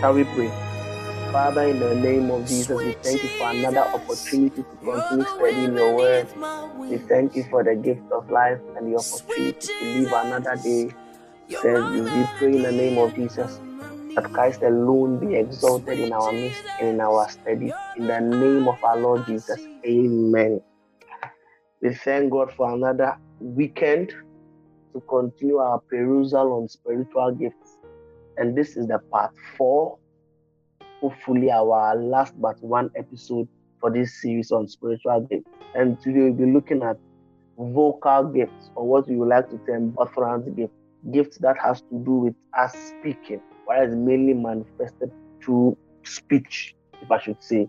Shall we pray? Father, in the name of Jesus, we thank you for another opportunity to continue studying your word. We thank you for the gift of life and the opportunity to live another day. Says we pray in the name of Jesus that Christ alone be exalted in our midst and in our study. In the name of our Lord Jesus. Amen. We thank God for another weekend to continue our perusal on spiritual gifts. And this is the part four, hopefully, our last but one episode for this series on spiritual gifts. And today we'll be looking at vocal gifts, or what we would like to term utterance gifts, gifts that has to do with us speaking, whereas mainly manifested through speech, if I should say.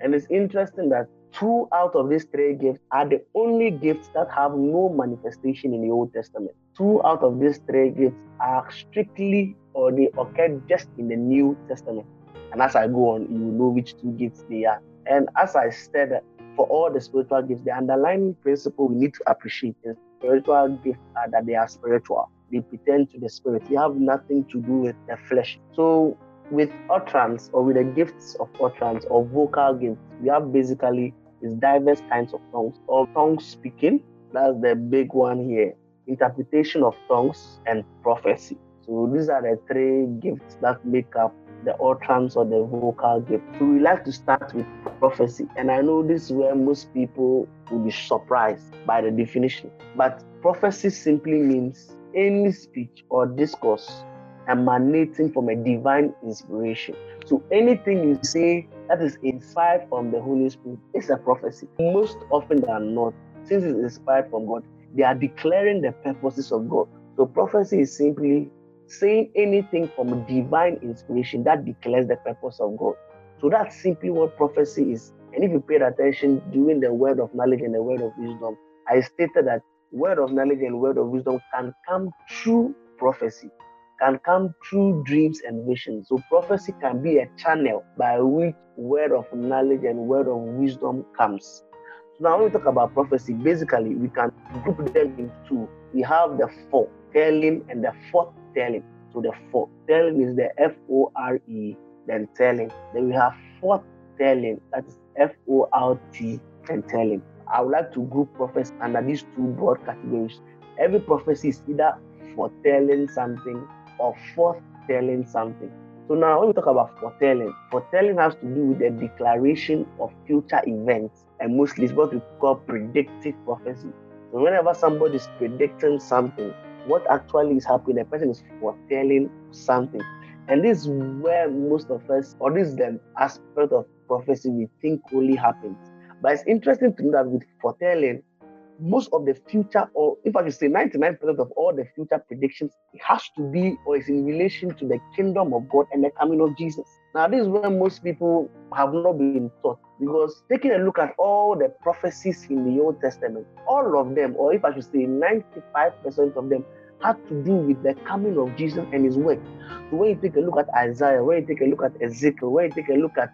And it's interesting that two out of these three gifts are the only gifts that have no manifestation in the Old Testament. Two out of these three gifts are strictly or they occur just in the New Testament. And as I go on, you will know which two gifts they are. And as I said, for all the spiritual gifts, the underlying principle we need to appreciate is spiritual gifts are that they are spiritual. They pertain to the spirit. They have nothing to do with the flesh. So with utterance or with the gifts of utterance or vocal gifts, we have basically is diverse kinds of tongues or tongue speaking. That's the big one here. Interpretation of tongues and prophecy. So these are the three gifts that make up the utterance or the vocal gift. So we like to start with prophecy. And I know this is where most people will be surprised by the definition. But prophecy simply means any speech or discourse emanating from a divine inspiration. So anything you say that is inspired from the Holy Spirit is a prophecy. Most often than not, since it's inspired from God, they are declaring the purposes of God. So prophecy is simply saying anything from divine inspiration that declares the purpose of God. So that's simply what prophecy is. And if you paid attention during the word of knowledge and the word of wisdom, I stated that word of knowledge and word of wisdom can come through prophecy can come through dreams and visions. So prophecy can be a channel by which word of knowledge and word of wisdom comes. Now when we talk about prophecy, basically we can group them into two. We have the foretelling and the forthtelling. So the foretelling is the F-O-R-E, then telling. Then we have forthtelling, that is F-O-R-T and telling. I would like to group prophecy under these two broad categories. Every prophecy is either foretelling something or forthtelling something. So now when we talk about foretelling, foretelling has to do with the declaration of future events, and mostly it's what we call predictive prophecy. So whenever somebody is predicting something, what actually is happening, the person is foretelling something. And this is where most of us, or this is the aspect of prophecy we think only happens. But it's interesting to know that with foretelling, most of the future, or if I should say 99% of all the future predictions, it has to be or is in relation to the kingdom of God and the coming of Jesus. Now, this is where most people have not been taught because taking a look at all the prophecies in the Old Testament, all of them, or if I should say 95% of them, had to do with the coming of Jesus and his work. So when you take a look at Isaiah, when you take a look at Ezekiel, when you take a look at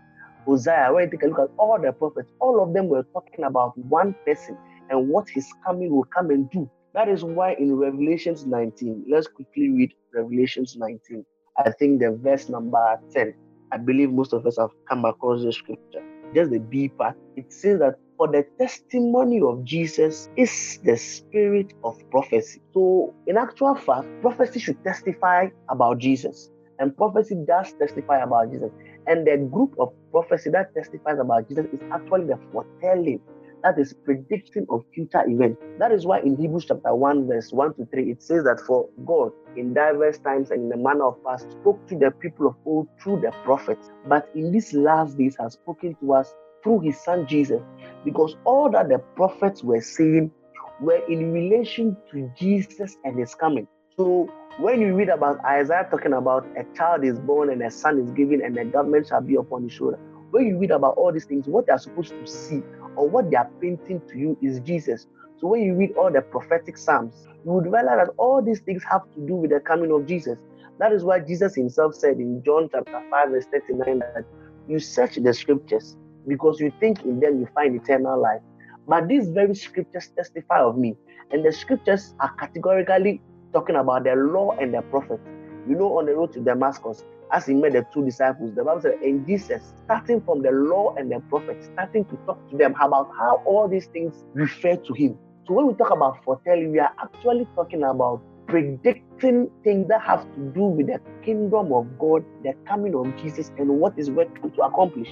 Hosea, when you take a look at all the prophets, all of them were talking about one person and what his coming will come and do. That is why in Revelations 19, let's quickly read Revelations 19. I think the verse number 10. I believe most of us have come across the scripture. Just the B part. It says that for the testimony of Jesus is the spirit of prophecy. So, in actual fact, prophecy should testify about Jesus, and prophecy does testify about Jesus. And the group of prophecy that testifies about Jesus is actually the foretelling that is prediction of future events. That is why in Hebrews chapter 1, verse 1 to 3, it says that for God in diverse times and in the manner of past spoke to the people of old through the prophets, but in these last days has spoken to us through his son Jesus, because all that the prophets were saying were in relation to Jesus and his coming. So when you read about Isaiah talking about a child is born and a son is given and the government shall be upon his shoulder, when you read about all these things, what they are supposed to see or what they are painting to you is Jesus. So when you read all the prophetic psalms, you would realize that all these things have to do with the coming of Jesus. That is why Jesus himself said in John chapter 5, verse 39, that you search the scriptures because you think in them you find eternal life. But these very scriptures testify of me. And the scriptures are categorically talking about the law and the prophets. You know, on the road to Damascus, as he met the two disciples, the Bible said, and Jesus, starting from the law and the prophets, starting to talk to them about how all these things refer to him. So when we talk about foretelling, we are actually talking about predicting things that have to do with the kingdom of God, the coming of Jesus, and what is working to accomplish.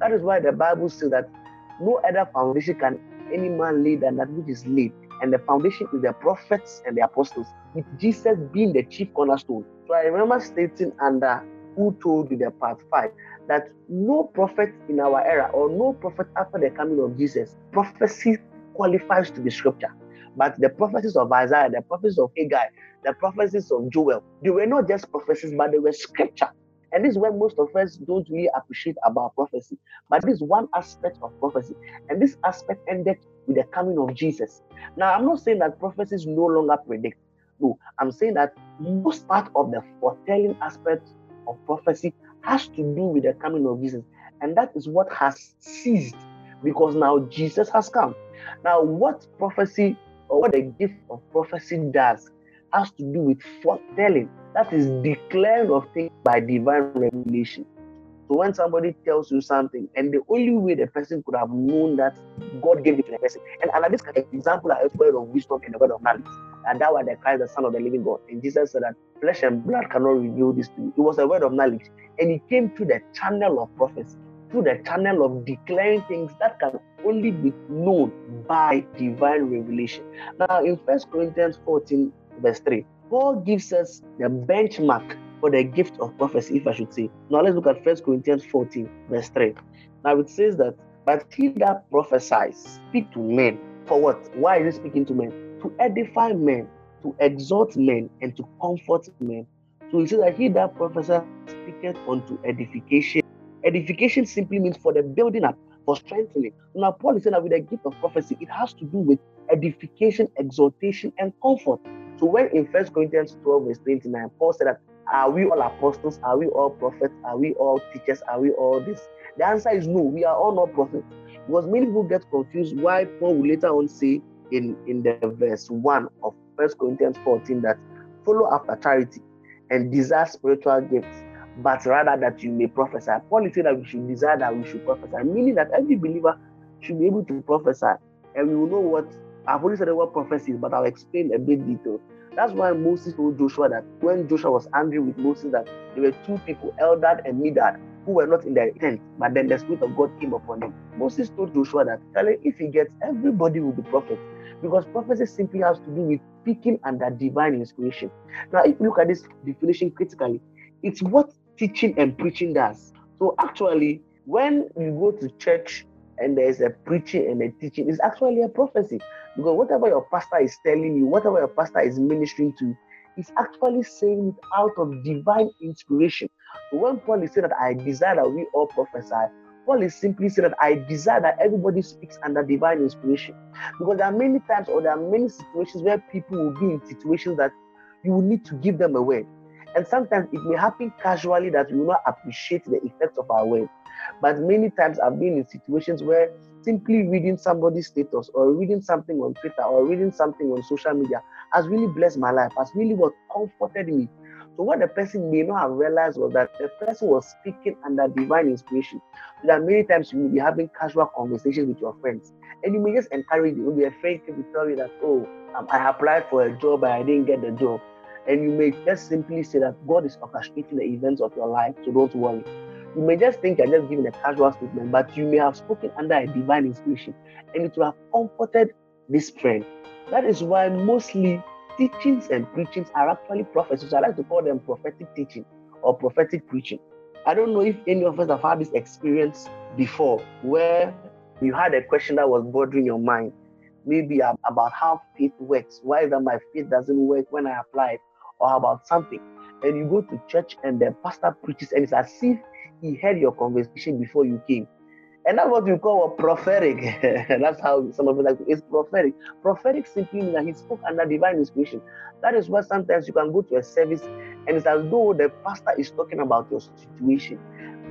That is why the Bible says that no other foundation can any man lay than that which is laid. And the foundation is the prophets and the apostles, with Jesus being the chief cornerstone. So I remember stating under who told you the part five that no prophet in our era or no prophet after the coming of Jesus, prophecy qualifies to be scripture. But the prophecies of Isaiah, the prophecies of Haggai, the prophecies of Joel, they were not just prophecies, but they were scripture. And this is where most of us don't really appreciate about prophecy. But this is one aspect of prophecy. And this aspect ended with the coming of Jesus. Now, I'm not saying that prophecies no longer predict. No, I'm saying that most part of the foretelling aspect of prophecy has to do with the coming of Jesus. And that is what has ceased because now Jesus has come. Now, what prophecy or what the gift of prophecy does has to do with forthtelling. That is declaring of things by divine revelation. So when somebody tells you something, and the only way the person could have known that God gave it to the person, and, and this example I word of wisdom and the word of knowledge, and that was the Christ, the Son of the Living God. And Jesus said that flesh and blood cannot reveal this to you. It was a word of knowledge, and it came through the channel of prophecy, through the channel of declaring things that can only be known by divine revelation. Now, in First Corinthians 14, verse 3, Paul gives us the benchmark for the gift of prophecy, if I should say. Now, let's look at First Corinthians 14, verse 3. Now, it says that, But he that prophesies, speak to men. For what? Why is he speaking to men? To edify men, to exhort men, and to comfort men. So he says that he that prophesies speaketh unto edification. Edification simply means for the building up for strengthening. Now, Paul is saying that with the gift of prophecy, it has to do with edification, exhortation, and comfort. So, when in First Corinthians 12, verse 29, Paul said that, Are we all apostles? Are we all prophets? Are we all teachers? Are we all this? The answer is no, we are all not prophets. Because many people get confused why Paul will later on say in, in the verse 1 of First Corinthians 14 that follow after charity and desire spiritual gifts but rather that you may prophesy. Paul is saying that we should desire that we should prophesy, meaning that every believer should be able to prophesy. And we will know what I've already said word prophecy, but I'll explain a bit detail. That's why Moses told Joshua that when Joshua was angry with Moses, that there were two people, Eldad and Medad, who were not in their tent, but then the Spirit of God came upon them. Moses told Joshua that, if he gets, everybody will be prophet. Because prophecy simply has to do with speaking under divine inspiration. Now, if you look at this definition critically, it's what teaching and preaching does. So actually, when you go to church and there's a preaching and a teaching, it's actually a prophecy. Because whatever your pastor is telling you, whatever your pastor is ministering to, is actually saying it out of divine inspiration. When Paul is saying that I desire that we all prophesy, Paul is simply saying that I desire that everybody speaks under divine inspiration. Because there are many times or there are many situations where people will be in situations that you will need to give them a word. And sometimes it may happen casually that we will not appreciate the effects of our words. But many times I've been in situations where simply reading somebody's status or reading something on Twitter or reading something on social media has really blessed my life, has really what comforted me. So what the person may not have realized was that the person was speaking under divine inspiration. So that many times you will be having casual conversations with your friends, and you may just encourage you. Maybe a friend can tell you that, oh, um, I applied for a job and I didn't get the job. And you may just simply say that God is orchestrating the events of your life, so don't worry. You may just think you're just giving a casual statement, but you may have spoken under a divine inspiration, and it will have comforted this friend. That is why mostly teachings and preachings are actually prophecies. I like to call them prophetic teaching or prophetic preaching. I don't know if any of us have had this experience before where you had a question that was bothering your mind, maybe about how faith works, why that my faith doesn't work when I apply it, or about something, and you go to church and the pastor preaches, and it's as if he heard your conversation before you came. And that's what we call a prophetic. that's how some of it like it's prophetic. Prophetic simply means that he spoke under divine inspiration. That is why sometimes you can go to a service and it's as though the pastor is talking about your situation.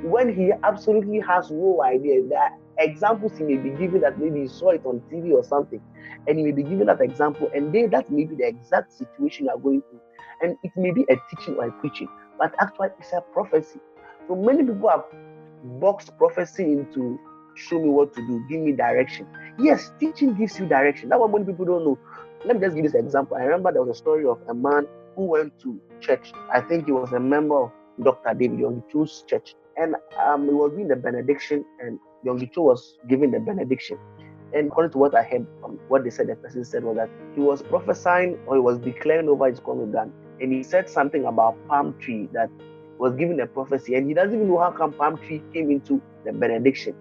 When he absolutely has no idea that examples he may be giving that maybe he saw it on TV or something, and he may be giving that example, and they that may be the exact situation you are going through. And it may be a teaching or a preaching, but actually it's a prophecy. So many people have boxed prophecy into show me what to do, give me direction. Yes, teaching gives you direction. That's what many people don't know. Let me just give this example. I remember there was a story of a man who went to church. I think he was a member of Dr. David Yonggi Cho's church. And um, he was doing the benediction, and Yonggi Cho was giving the benediction. And according to what I heard from what they said, the person said was that he was prophesying or he was declaring over his congregant. And he said something about palm tree that was given a prophecy. And he doesn't even know how come palm tree came into the benediction.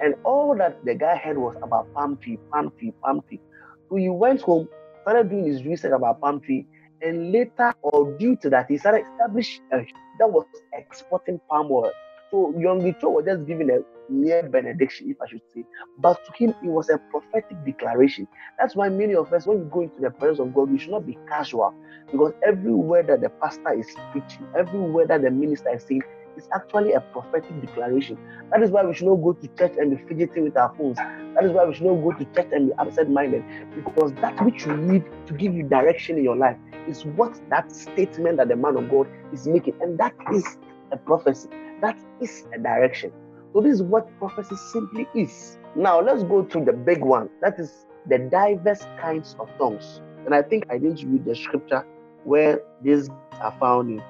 And all that the guy heard was about palm tree, palm tree, palm tree. So he went home, started doing his research about palm tree, and later, or due to that, he started establishing a that was exporting palm oil. So Young Cho was just giving a mere benediction, if I should say. But to him, it was a prophetic declaration. That's why many of us, when we go into the presence of God, we should not be casual. Because every word that the pastor is preaching, every word that the minister is saying, is actually a prophetic declaration. That is why we should not go to church and be fidgeting with our phones. That is why we should not go to church and be absent minded. Because that which you need to give you direction in your life is what that statement that the man of God is making. And that is a prophecy. That is a direction. So this is what prophecy simply is. Now let's go to the big one. That is the diverse kinds of tongues. And I think I didn't read the scripture where these are found in.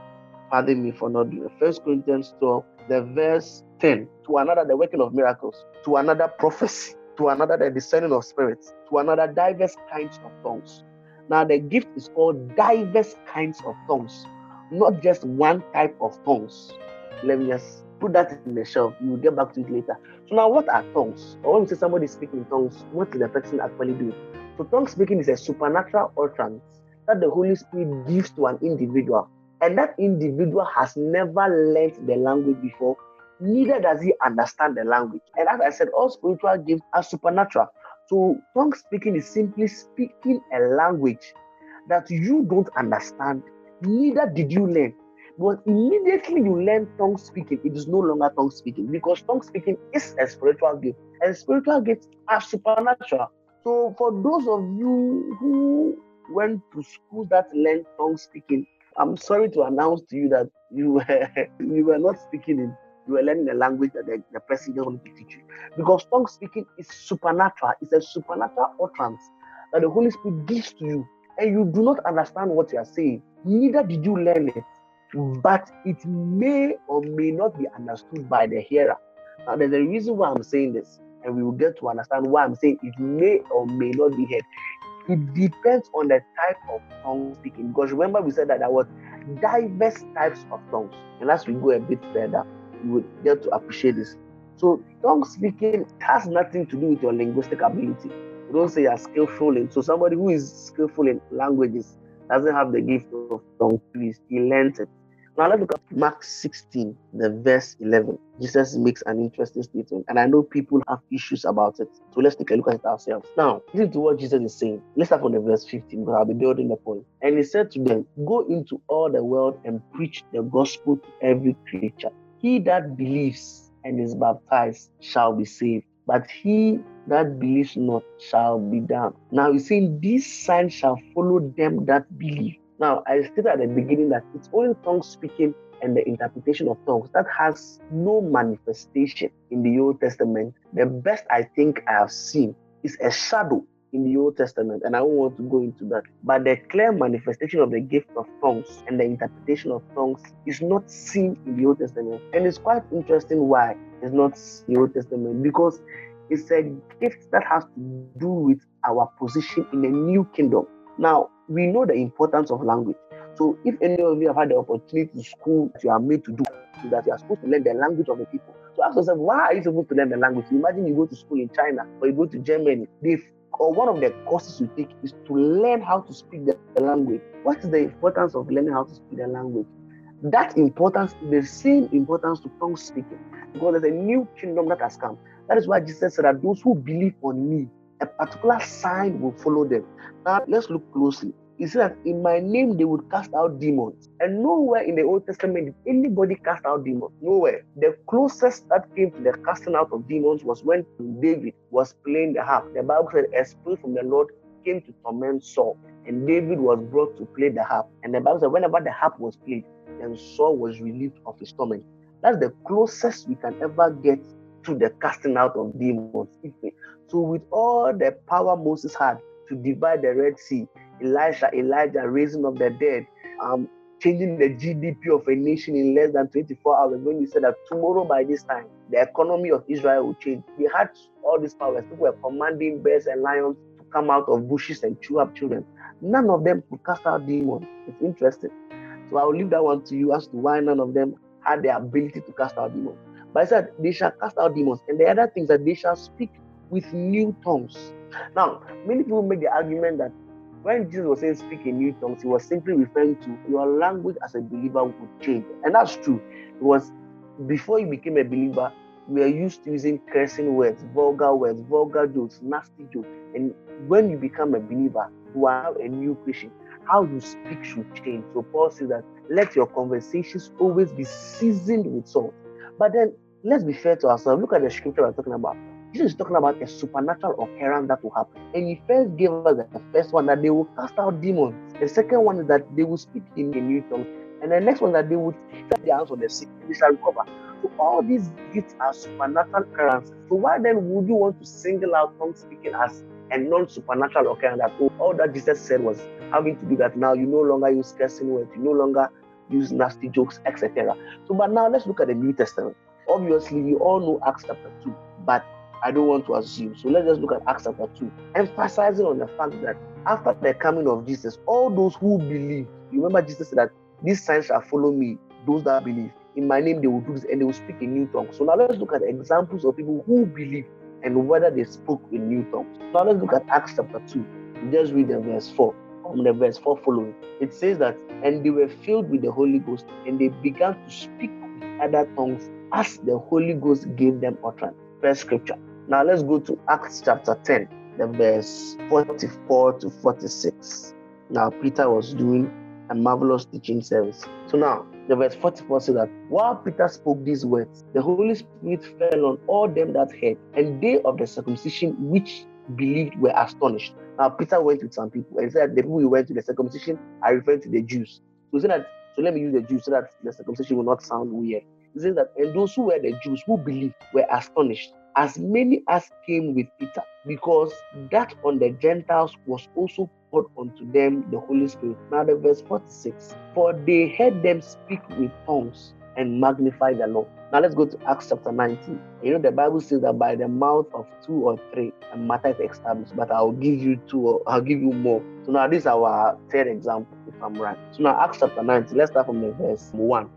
Pardon me for not doing it. First Corinthians 12, the verse 10. To another, the working of miracles. To another, prophecy. To another, the discerning of spirits. To another, diverse kinds of tongues. Now, the gift is called diverse kinds of tongues, not just one type of tongues. Let me just put that in the shelf. You will get back to it later. So, now what are tongues? Or when we say somebody speaking in tongues, what is the person actually doing? So, tongue speaking is a supernatural utterance that the Holy Spirit gives to an individual. And that individual has never learned the language before, neither does he understand the language. And as I said, all spiritual gifts are supernatural. So, tongue speaking is simply speaking a language that you don't understand, neither did you learn. But immediately you learn tongue speaking, it is no longer tongue speaking because tongue speaking is a spiritual gift, and spiritual gifts are supernatural. So, for those of you who went to school that learned tongue speaking, I'm sorry to announce to you that you were, you were not speaking in you were learning a language that the, the person is going to teach you. Because tongue speaking is supernatural, it's a supernatural utterance that the Holy Spirit gives to you, and you do not understand what you are saying. Neither did you learn it, but it may or may not be understood by the hearer. Now, there's a reason why I'm saying this, and we will get to understand why I'm saying it may or may not be heard. It depends on the type of tongue speaking. Because remember, we said that there was diverse types of tongues. And as we go a bit further, you would get to appreciate this. So, tongue speaking has nothing to do with your linguistic ability. You don't say you're skillful in. So, somebody who is skillful in languages doesn't have the gift of tongue. He learns it. Now let's look at Mark 16, the verse 11. Jesus makes an interesting statement, and I know people have issues about it. So let's take a look at it ourselves. Now, listen to what Jesus is saying. Let's start from the verse 15 because I'll be building the point. And he said to them, Go into all the world and preach the gospel to every creature. He that believes and is baptized shall be saved, but he that believes not shall be damned. Now he's saying, These signs shall follow them that believe. Now, I stated at the beginning that it's only tongue speaking and the interpretation of tongues that has no manifestation in the Old Testament. The best I think I have seen is a shadow in the Old Testament, and I don't want to go into that. But the clear manifestation of the gift of tongues and the interpretation of tongues is not seen in the Old Testament. And it's quite interesting why it's not the Old Testament because it's a gift that has to do with our position in a new kingdom. Now, we know the importance of language. So, if any of you have had the opportunity to school that you are made to do, that you are supposed to learn the language of the people. So, ask yourself, why are you supposed to learn the language? Imagine you go to school in China or you go to Germany. They or one of the courses you take is to learn how to speak the language. What is the importance of learning how to speak the language? That importance is the same importance to tongue speaking because there's a new kingdom that has come. That is why Jesus said that those who believe on me, a particular sign will follow them. Now, let's look closely. He said that in my name they would cast out demons. And nowhere in the Old Testament did anybody cast out demons. Nowhere. The closest that came to the casting out of demons was when David was playing the harp. The Bible said, A spirit from the Lord came to torment Saul. and David was brought to play the harp. And the Bible said, whenever the harp was played, then Saul was relieved of his torment. That's the closest we can ever get to the casting out of demons. So, with all the power Moses had to divide the Red Sea, Elisha, Elijah raising of the dead, um, changing the GDP of a nation in less than 24 hours, when you said that tomorrow by this time, the economy of Israel will change. They had all these powers. People were commanding bears and lions to come out of bushes and chew up children. None of them could cast out demons. It's interesting. So I will leave that one to you as to why none of them had the ability to cast out demons. But I said they shall cast out demons, and the other things that they shall speak with new tongues. Now, many people make the argument that when Jesus was saying speak in new tongues, he was simply referring to your language as a believer would change. And that's true. It was before you became a believer, we are used to using cursing words, vulgar words, vulgar jokes, nasty jokes. And when you become a believer, you are a new creation. How you speak should change. So Paul says that let your conversations always be seasoned with salt. But then let's be fair to ourselves. Look at the scripture we're talking about. Jesus is talking about a supernatural occurrence that will happen. And he first gave us the first one that they will cast out demons. The second one is that they will speak in a new tongue. And the next one that they will set their hands on the sick and they shall recover. So all these gifts are supernatural occurrences. So why then would you want to single out tongue speaking as a non-supernatural occurrence that oh, all that Jesus said was having to do that now you no longer use cursing words, you no longer use nasty jokes, etc. So but now let's look at the New Testament. Obviously, we all know Acts chapter 2, but I don't want to assume. So let's just look at Acts chapter 2, emphasizing on the fact that after the coming of Jesus, all those who believe, you remember Jesus said that these signs shall follow me, those that believe. In my name, they will do this and they will speak in new tongues. So now let's look at examples of people who believe and whether they spoke in new tongues. Now let's look at Acts chapter 2. Just read the verse 4. From the verse 4 following, it says that, and they were filled with the Holy Ghost, and they began to speak with other tongues as the Holy Ghost gave them utterance. First scripture. Now let's go to Acts chapter 10, the verse 44 to 46. Now Peter was doing a marvelous teaching service. So now the verse 44 says that while Peter spoke these words, the Holy Spirit fell on all them that heard, and they of the circumcision which believed were astonished. Now Peter went with some people and said the people who went to the circumcision are referring to the Jews. So he that so let me use the Jews so that the circumcision will not sound weird. He says that and those who were the Jews who believed were astonished as many as came with Peter, because that on the Gentiles was also poured unto them the Holy Spirit. Now, the verse 46 For they heard them speak with tongues and magnify the Lord. Now, let's go to Acts chapter 19. You know, the Bible says that by the mouth of two or three, a matter is established, but I'll give you two, or I'll give you more. So, now this is our third example, if I'm right. So, now Acts chapter 19, let's start from the verse 1.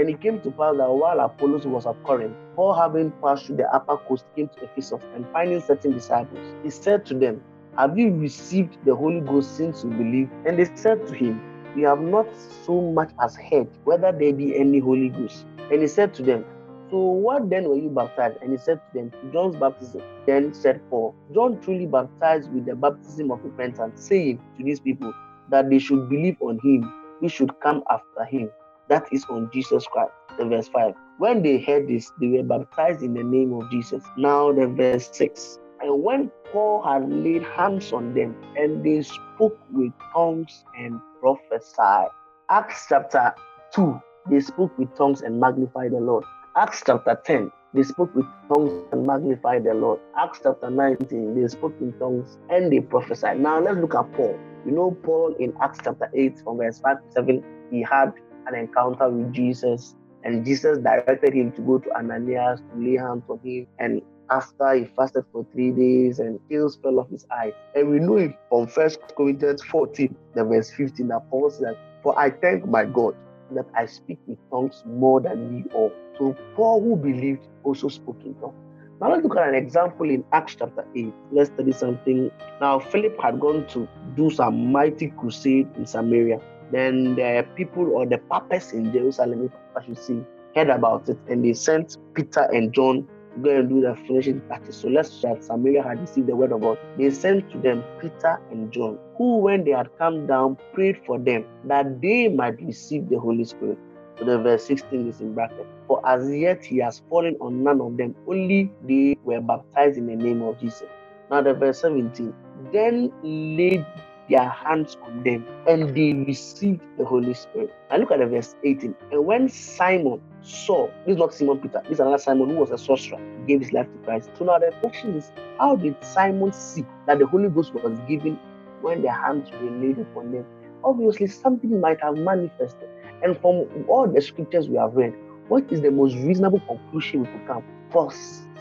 And it came to pass that while Apollos was at Corinth, Paul, having passed through the upper coast, came to Ephesus and finding certain disciples. He said to them, Have you received the Holy Ghost since you believe? And they said to him, We have not so much as heard whether there be any Holy Ghost. And he said to them, So what then were you baptized? And he said to them, John's baptism. Then said Paul, John truly baptized with the baptism of repentance, saying to these people that they should believe on him who should come after him that is on Jesus Christ. The verse 5. When they heard this, they were baptized in the name of Jesus. Now, the verse 6. And when Paul had laid hands on them, and they spoke with tongues and prophesied. Acts chapter 2, they spoke with tongues and magnified the Lord. Acts chapter 10, they spoke with tongues and magnified the Lord. Acts chapter 19, they spoke in tongues and they prophesied. Now let's look at Paul. You know, Paul in Acts chapter 8, from verse 5 to 7, he had an encounter with Jesus, and Jesus directed him to go to Ananias to lay hands on him. And after he fasted for three days and scales fell off his eyes. And we know it from First Corinthians 14, the verse 15, that Paul says, For I thank my God that I speak with tongues more than ye all. So Paul, who believed, also spoke in tongues. Now let's look at an example in Acts chapter 8. Let's study something. Now Philip had gone to do some mighty crusade in Samaria. Then the people or the papas in Jerusalem, if I should say, heard about it and they sent Peter and John to go and do the finishing touches. So let's that Samaria had received the word of God. They sent to them Peter and John, who, when they had come down, prayed for them that they might receive the Holy Spirit. So the verse 16 is in bracket. For as yet he has fallen on none of them, only they were baptized in the name of Jesus. Now the verse 17. Then laid their hands on them and they received the Holy Spirit. Now look at the verse 18. And when Simon saw, this is not Simon Peter, this is another Simon who was a sorcerer, who gave his life to Christ. So now the question is, how did Simon see that the Holy Ghost was given when their hands were laid upon them? Obviously, something might have manifested. And from all the scriptures we have read, what is the most reasonable conclusion we could come? For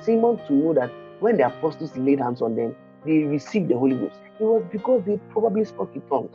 Simon to know that when the apostles laid hands on them, they received the Holy Ghost. It was because they probably spoke in tongues.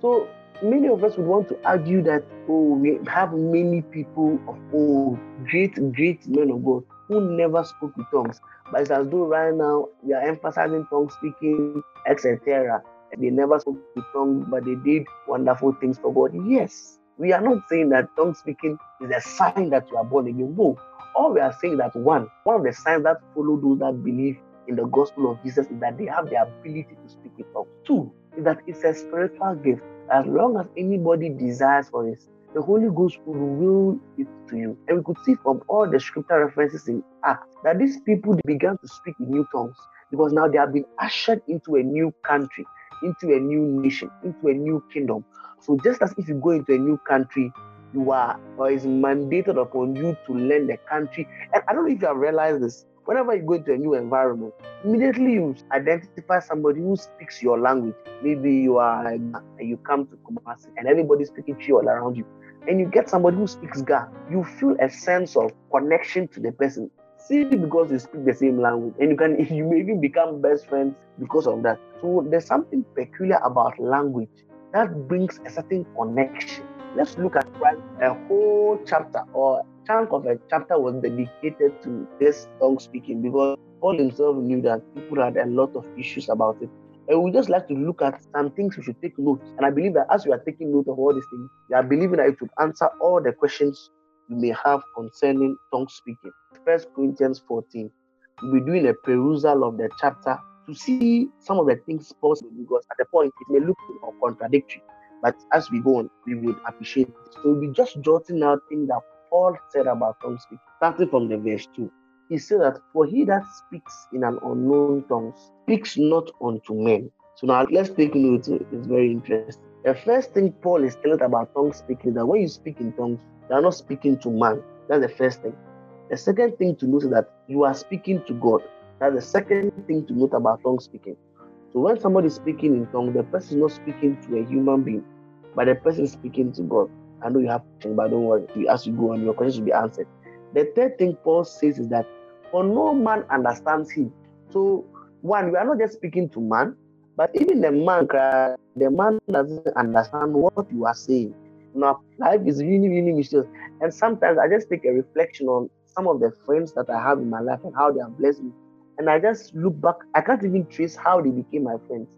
So many of us would want to argue that, oh, we have many people of old, great, great men of God who never spoke in tongues. But it's as though right now we are emphasizing tongue speaking, etc. They never spoke in tongues, but they did wonderful things for God. Yes, we are not saying that tongue speaking is a sign that you are born again. No. All we are saying that one, one of the signs that follow those that believe in the gospel of Jesus is that they have the ability to speak with tongues. Two is that it's a spiritual gift. As long as anybody desires for it, the Holy Ghost will reveal it to you. And we could see from all the scripture references in Acts that these people began to speak in new tongues because now they have been ushered into a new country, into a new nation, into a new kingdom. So just as if you go into a new country, you are or is mandated upon you to learn the country. And I don't know if you have realized this whenever you go into a new environment, immediately you identify somebody who speaks your language. Maybe you are and you come to Kumasi and everybody's speaking all around you. And you get somebody who speaks Ga, you feel a sense of connection to the person. Simply because you speak the same language. And you can you may even become best friends because of that. So there's something peculiar about language that brings a certain connection. Let's look at a whole chapter or chunk of a chapter was dedicated to this tongue speaking because Paul himself knew that people had a lot of issues about it. And we just like to look at some things we should take note. And I believe that as you are taking note of all these things, you are believing that it would answer all the questions you may have concerning tongue speaking. First Corinthians 14. We'll be doing a perusal of the chapter to see some of the things possible because at the point it may look contradictory. But as we go on, we would appreciate it. So we'll be just jotting out things that Paul said about tongue speaking, starting from the verse 2. He said that, For he that speaks in an unknown tongue speaks not unto men. So now let's take note, it's very interesting. The first thing Paul is telling about tongue speaking that when you speak in tongues, you are not speaking to man. That's the first thing. The second thing to note is that you are speaking to God. That's the second thing to note about tongue speaking. So when somebody is speaking in tongues, the person is not speaking to a human being, but the person is speaking to God. I know you have questions, but don't worry. As you go on, your questions will be answered. The third thing Paul says is that for no man understands him. So, one, we are not just speaking to man, but even the man, the man doesn't understand what you are saying. Now, life is really, really mysterious. And sometimes I just take a reflection on some of the friends that I have in my life and how they have blessed me. And I just look back, I can't even trace how they became my friends.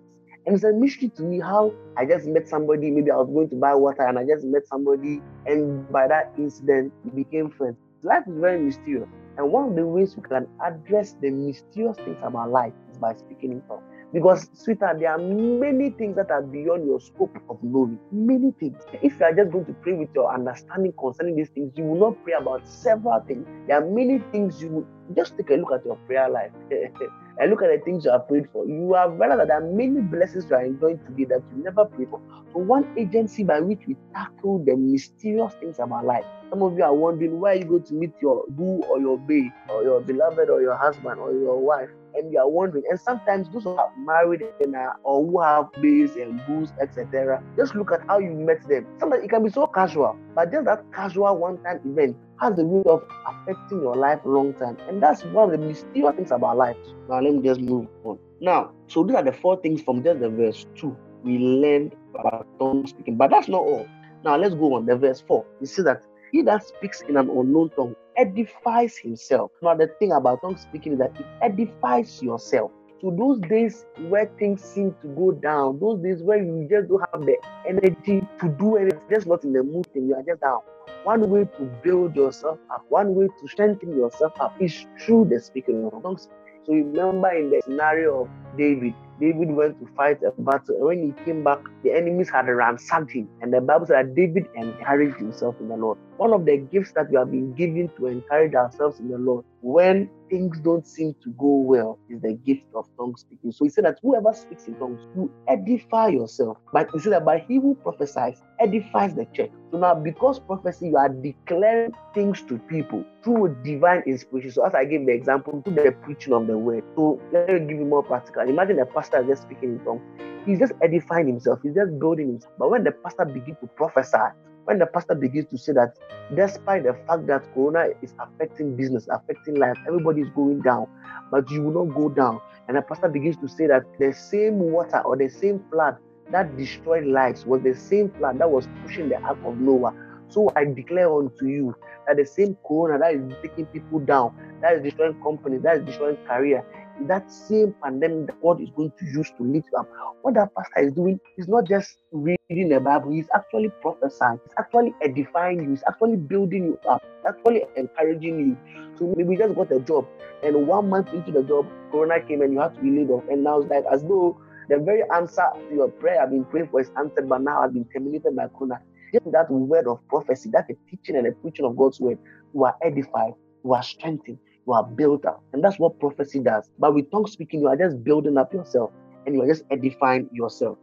And it's a mystery to me how I just met somebody, maybe I was going to buy water and I just met somebody, and by that incident, we became friends. Life is very mysterious. And one of the ways we can address the mysterious things about life is by speaking in tongues. Because, sweetheart, there are many things that are beyond your scope of knowing. Many things. If you are just going to pray with your understanding concerning these things, you will not pray about several things. There are many things you will just take a look at your prayer life. and look at the things you have prayed for, you have realized that there are many blessings you are enjoying today that you never prayed for. So, one agency by which we tackle the mysterious things about life. Some of you are wondering where you go to meet your boo or your babe or your beloved or your husband or your wife and you are wondering. And sometimes those who are married and are, or who have babes and boos, etc., just look at how you met them. Sometimes it can be so casual, but just that casual one-time event has the way of affecting your life long time. And that's one of the mysterious things about life. Now let me just move on. Now, so these are the four things from just the verse two we learned about tongue speaking. But that's not all. Now let's go on. The verse four. You see that he that speaks in an unknown tongue edifies himself. Now, the thing about tongue speaking is that it edifies yourself. So those days where things seem to go down, those days where you just don't have the energy to do anything, just not in the mood thing, you are just down. One way to build yourself up, one way to strengthen yourself up is through the speaking of tongues. So remember in the scenario of David, David went to fight a battle, and when he came back, the enemies had ransacked him. And the Bible said that David encouraged himself in the Lord. One of the gifts that we have been given to encourage ourselves in the Lord when things don't seem to go well is the gift of tongue speaking. So he said that whoever speaks in tongues, you edify yourself. But he said that by he who prophesies edifies the church. So now, because prophecy, you are declaring things to people through divine inspiration. So as I gave the example, through the preaching of the word. So let me give you more practical. Imagine a pastor just speaking in tongues. He's just edifying himself. He's just building himself. But when the pastor begins to prophesy, when the pastor begins to say that despite the fact that corona is affecting business affecting life everybody is going down but you will not go down and the pastor begins to say that the same water or the same flood that destroyed lives was the same flood that was pushing the ark of noah. So i declare unto you that the same corona that is taking people down that is destroying companies that is destroying career that same pandemic that God is going to use to lift you up. What that pastor is doing is not just reading the Bible, he's actually prophesying, he's actually edifying you, he's actually building you up, actually encouraging you. So maybe you just got a job, and one month into the job, Corona came and you had to be laid off. And now it's like as though the very answer to your prayer I've been praying for is answered, but now has been terminated by Corona. Just that word of prophecy, that the teaching and the preaching of God's word, you are edified, you are strengthened, you are built up. And that's what prophecy does. But with tongue speaking, you are just building up yourself and you are just edifying yourself.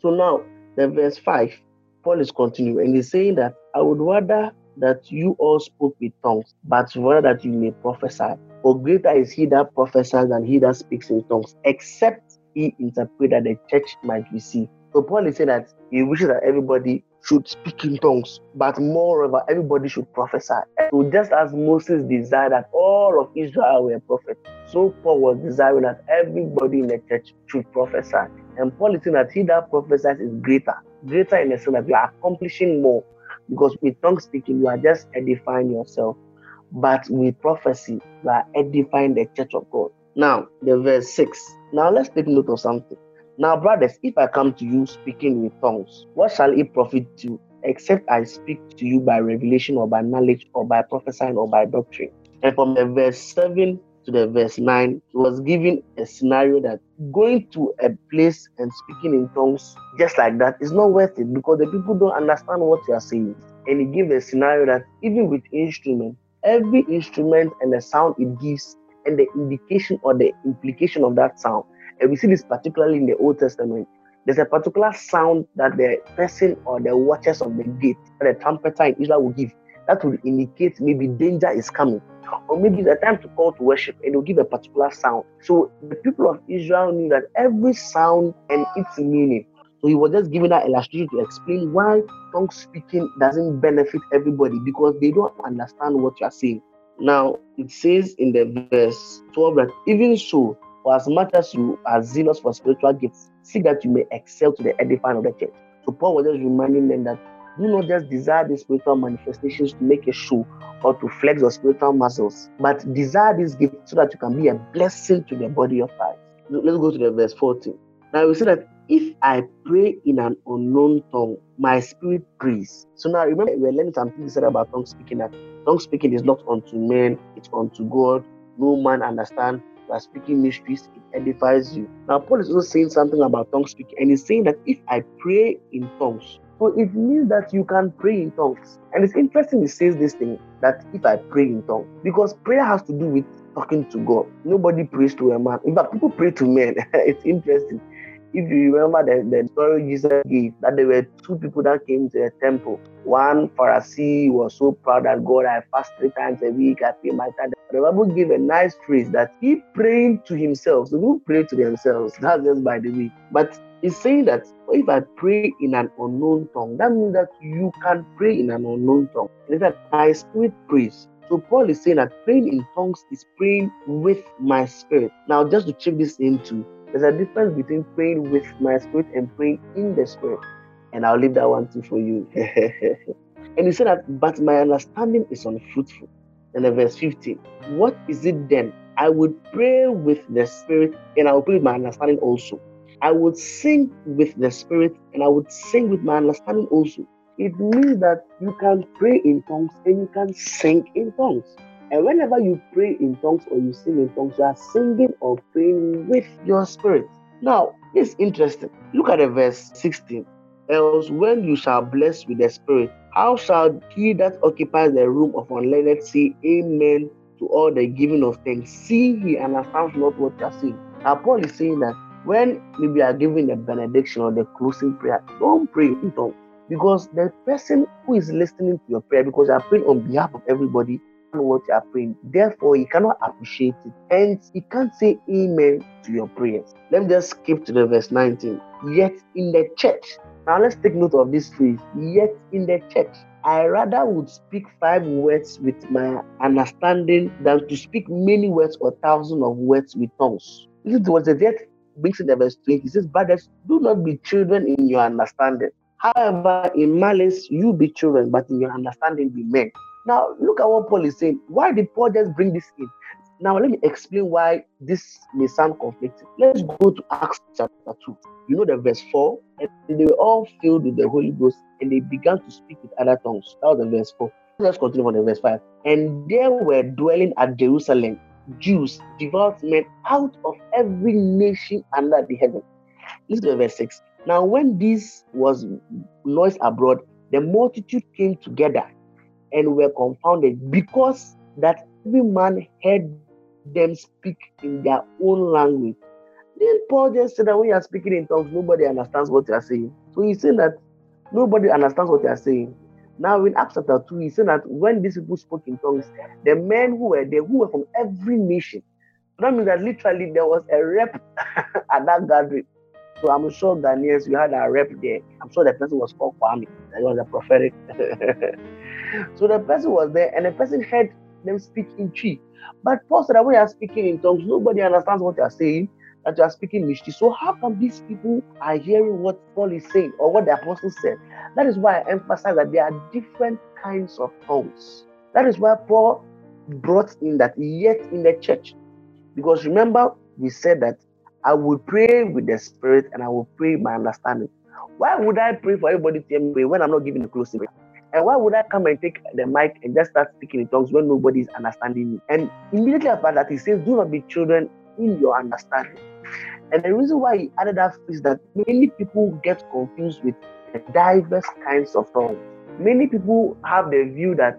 So now, the verse 5, Paul is continuing and he's saying that I would rather that you all spoke with tongues, but rather that you may prophesy. For greater is he that prophesies than he that speaks in tongues, except he interpret that the church might receive. So Paul is saying that he wishes that everybody should speak in tongues, but moreover, everybody should prophesy. So just as Moses desired that all of Israel were prophets, so Paul was desiring that everybody in the church should prophesy. And Paul is saying that he that prophesies is greater, greater in the sense that you are accomplishing more. Because with tongue speaking, you are just edifying yourself. But with prophecy, you are edifying the church of God. Now, the verse 6. Now let's take note of something. Now, brothers, if I come to you speaking with tongues, what shall it profit you, except I speak to you by revelation or by knowledge or by prophesying or by doctrine? And from the verse 7 to the verse 9, he was given a scenario that going to a place and speaking in tongues just like that is not worth it because the people don't understand what you are saying. And he gave a scenario that even with instrument, every instrument and the sound it gives and the indication or the implication of that sound and we see this particularly in the Old Testament. There's a particular sound that the person or the watchers of the gate, the trumpeter in Israel will give, that will indicate maybe danger is coming. Or maybe the time to call to worship, and they'll give a particular sound. So the people of Israel knew that every sound and its meaning. So he was just giving that illustration to explain why tongue speaking doesn't benefit everybody because they don't understand what you are saying. Now it says in the verse 12 that even so, for as much as you are zealous for spiritual gifts, see that you may excel to the edifying of the church. So Paul was just reminding them that do not just desire these spiritual manifestations to make a show or to flex your spiritual muscles, but desire these gifts so that you can be a blessing to the body of Christ. Let's go to the verse 14. Now we see that if I pray in an unknown tongue, my spirit prays. So now remember, we're learning something said about tongue speaking that tongue speaking is not unto men, it's unto God. No man understand by speaking mysteries, it edifies you. Now, Paul is also saying something about tongue speaking, and he's saying that if I pray in tongues, so it means that you can pray in tongues. And it's interesting he says this thing that if I pray in tongues, because prayer has to do with talking to God. Nobody prays to a man. In fact, people pray to men. it's interesting. If you remember the, the story Jesus gave, that there were two people that came to the temple. One Pharisee was so proud that God, I fast three times a week, I pay my tithe. The Bible gave a nice phrase that he praying to himself. So who pray to themselves? That's just by the way. But he's saying that oh, if I pray in an unknown tongue, that means that you can pray in an unknown tongue. And that my spirit prays. So Paul is saying that praying in tongues is praying with my spirit. Now, just to check this into, there's a difference between praying with my spirit and praying in the spirit. And I'll leave that one too for you. and he said that, but my understanding is unfruitful. And then verse 15, what is it then? I would pray with the spirit and I will pray with my understanding also. I would sing with the spirit and I would sing with my understanding also. It means that you can pray in tongues and you can sing in tongues. And whenever you pray in tongues or you sing in tongues, you are singing or praying with your spirit. Now, it's interesting. Look at the verse 16. Else, when you shall bless with the spirit, how shall he that occupies the room of unlearned say amen to all the giving of thanks, see he understands not what you are saying. Now, Paul is saying that when maybe are giving the benediction or the closing prayer, don't pray in tongues. Because the person who is listening to your prayer, because you are praying on behalf of everybody, what you are praying. Therefore, he cannot appreciate it. And he can't say amen to your prayers. Let me just skip to the verse 19. Yet in the church, now let's take note of this phrase. Yet in the church, I rather would speak five words with my understanding than to speak many words or thousands of words with tongues. This is what the yet brings in the verse 20. He says, Brothers, do not be children in your understanding. However, in malice, you be children, but in your understanding, be men. Now, look at what Paul is saying. Why did Paul just bring this in? Now, let me explain why this may sound conflicting. Let's go to Acts chapter 2. You know the verse 4, and they were all filled with the Holy Ghost, and they began to speak with other tongues. That was the verse 4. Let's continue on the verse 5. And there were dwelling at Jerusalem Jews, devout men out of every nation under the heaven. Listen to verse 6. Now, when this was noise abroad, the multitude came together and were confounded because that every man heard them speak in their own language. Then Paul just said that when you are speaking in tongues, nobody understands what you are saying. So he's saying that nobody understands what you are saying. Now in Acts chapter 2, he said that when these people spoke in tongues, the men who were there, who were from every nation, that means that literally there was a rep at that gathering. So I'm sure Ghanaians, you had a rep there. I'm sure the person was called Kwame. That was a prophetic. so the person was there and the person heard them speak in Twi. But Paul said that when you are speaking in tongues, nobody understands what you are saying, that you are speaking mystery. So how come these people are hearing what Paul is saying or what the apostle said? That is why I emphasize that there are different kinds of tongues. That is why Paul brought in that yet in the church. Because remember, we said that I will pray with the spirit and I will pray my understanding. Why would I pray for everybody to me when I'm not giving a closing prayer? And why would I come and take the mic and just start speaking in tongues when nobody is understanding me? And immediately after that, he says, Do not be children in your understanding. And the reason why he added that is that many people get confused with diverse kinds of tongues. Many people have the view that,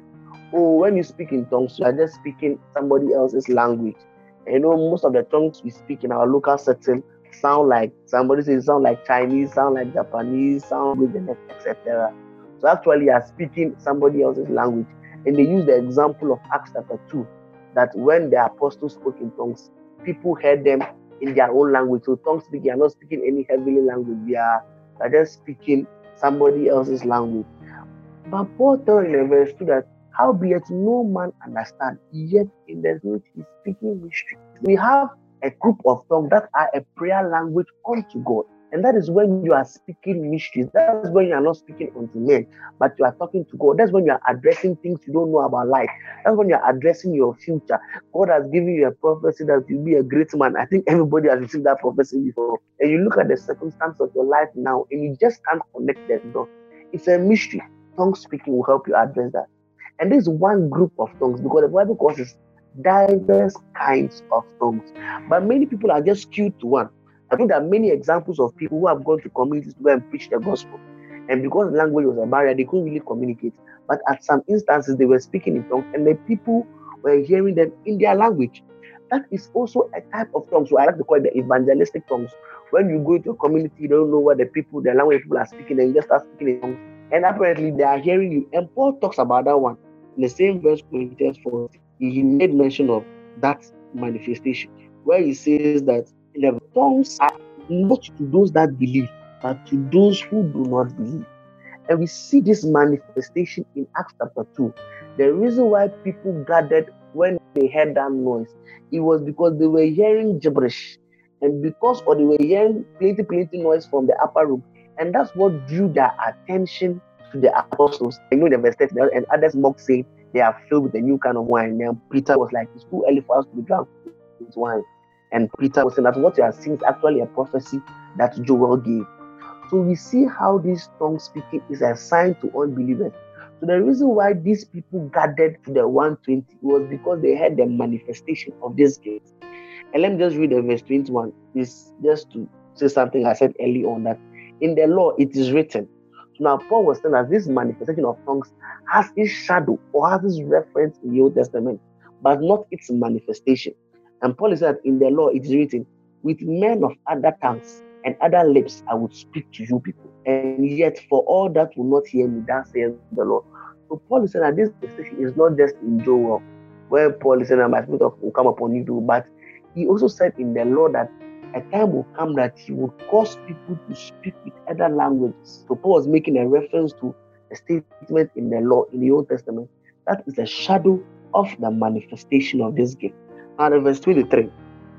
oh, when you speak in tongues, you are just speaking somebody else's language. And you know, most of the tongues we speak in our local setting sound like somebody says sound like Chinese, sound like Japanese, sound good, etc. So actually, you are speaking somebody else's language. And they use the example of Acts chapter 2 that when the apostles spoke in tongues, people heard them in their own language. So tongue speaking, are not speaking any heavenly language. They are, they are just speaking somebody else's language. But Paul tells in verse 2 that howbeit no man understand, yet in the spirit is speaking mystery. We have a group of tongues that are a prayer language unto God. And that is when you are speaking mysteries. That's when you are not speaking unto men, but you are talking to God. That's when you are addressing things you don't know about life. That's when you are addressing your future. God has given you a prophecy that you'll be a great man. I think everybody has received that prophecy before. And you look at the circumstance of your life now and you just can't connect that door. It's a mystery. Tongue speaking will help you address that. And this is one group of tongues because the Bible calls it diverse kinds of tongues. But many people are just skewed to one. I think there are many examples of people who have gone to communities to go and preach the gospel. And because language was a barrier, they couldn't really communicate. But at some instances, they were speaking in tongues, and the people were hearing them in their language. That is also a type of tongue. So I like to call it the evangelistic tongues. When you go into a community, you don't know what the people, the language people are speaking, and you just start speaking in tongues. And apparently they are hearing you. And Paul talks about that one in the same verse Corinthians 4. He made mention of that manifestation, where he says that the tongues are not to those that believe, but to those who do not believe. And we see this manifestation in Acts chapter 2. The reason why people gathered when they heard that noise, it was because they were hearing gibberish. And because or they were hearing plenty, plenty noise from the upper room. And that's what drew their attention to the apostles. I know the verse 30, and others mock saying they are filled with a new kind of wine. And Peter was like, It's too early for us to be drunk with wine. And Peter was saying that what you are seeing is actually a prophecy that Joel gave. So we see how this tongue speaking is a sign to unbelievers. So the reason why these people gathered to the 120 was because they had the manifestation of this gift. And let me just read the verse 21. Is just to say something I said early on that in the law it is written. So now Paul was saying that this manifestation of tongues has its shadow or has its reference in the Old Testament. but not its manifestation. And Paul said in the law it is written, with men of other tongues and other lips I would speak to you people. And yet for all that will not hear me, that says the Lord. So Paul saying that this decision is not just in Joel, where Paul saying that my spirit will come upon you, but he also said in the law that a time will come that he will cause people to speak with other languages. So Paul was making a reference to a statement in the law in the Old Testament that is a shadow of the manifestation of this gift. In verse 23,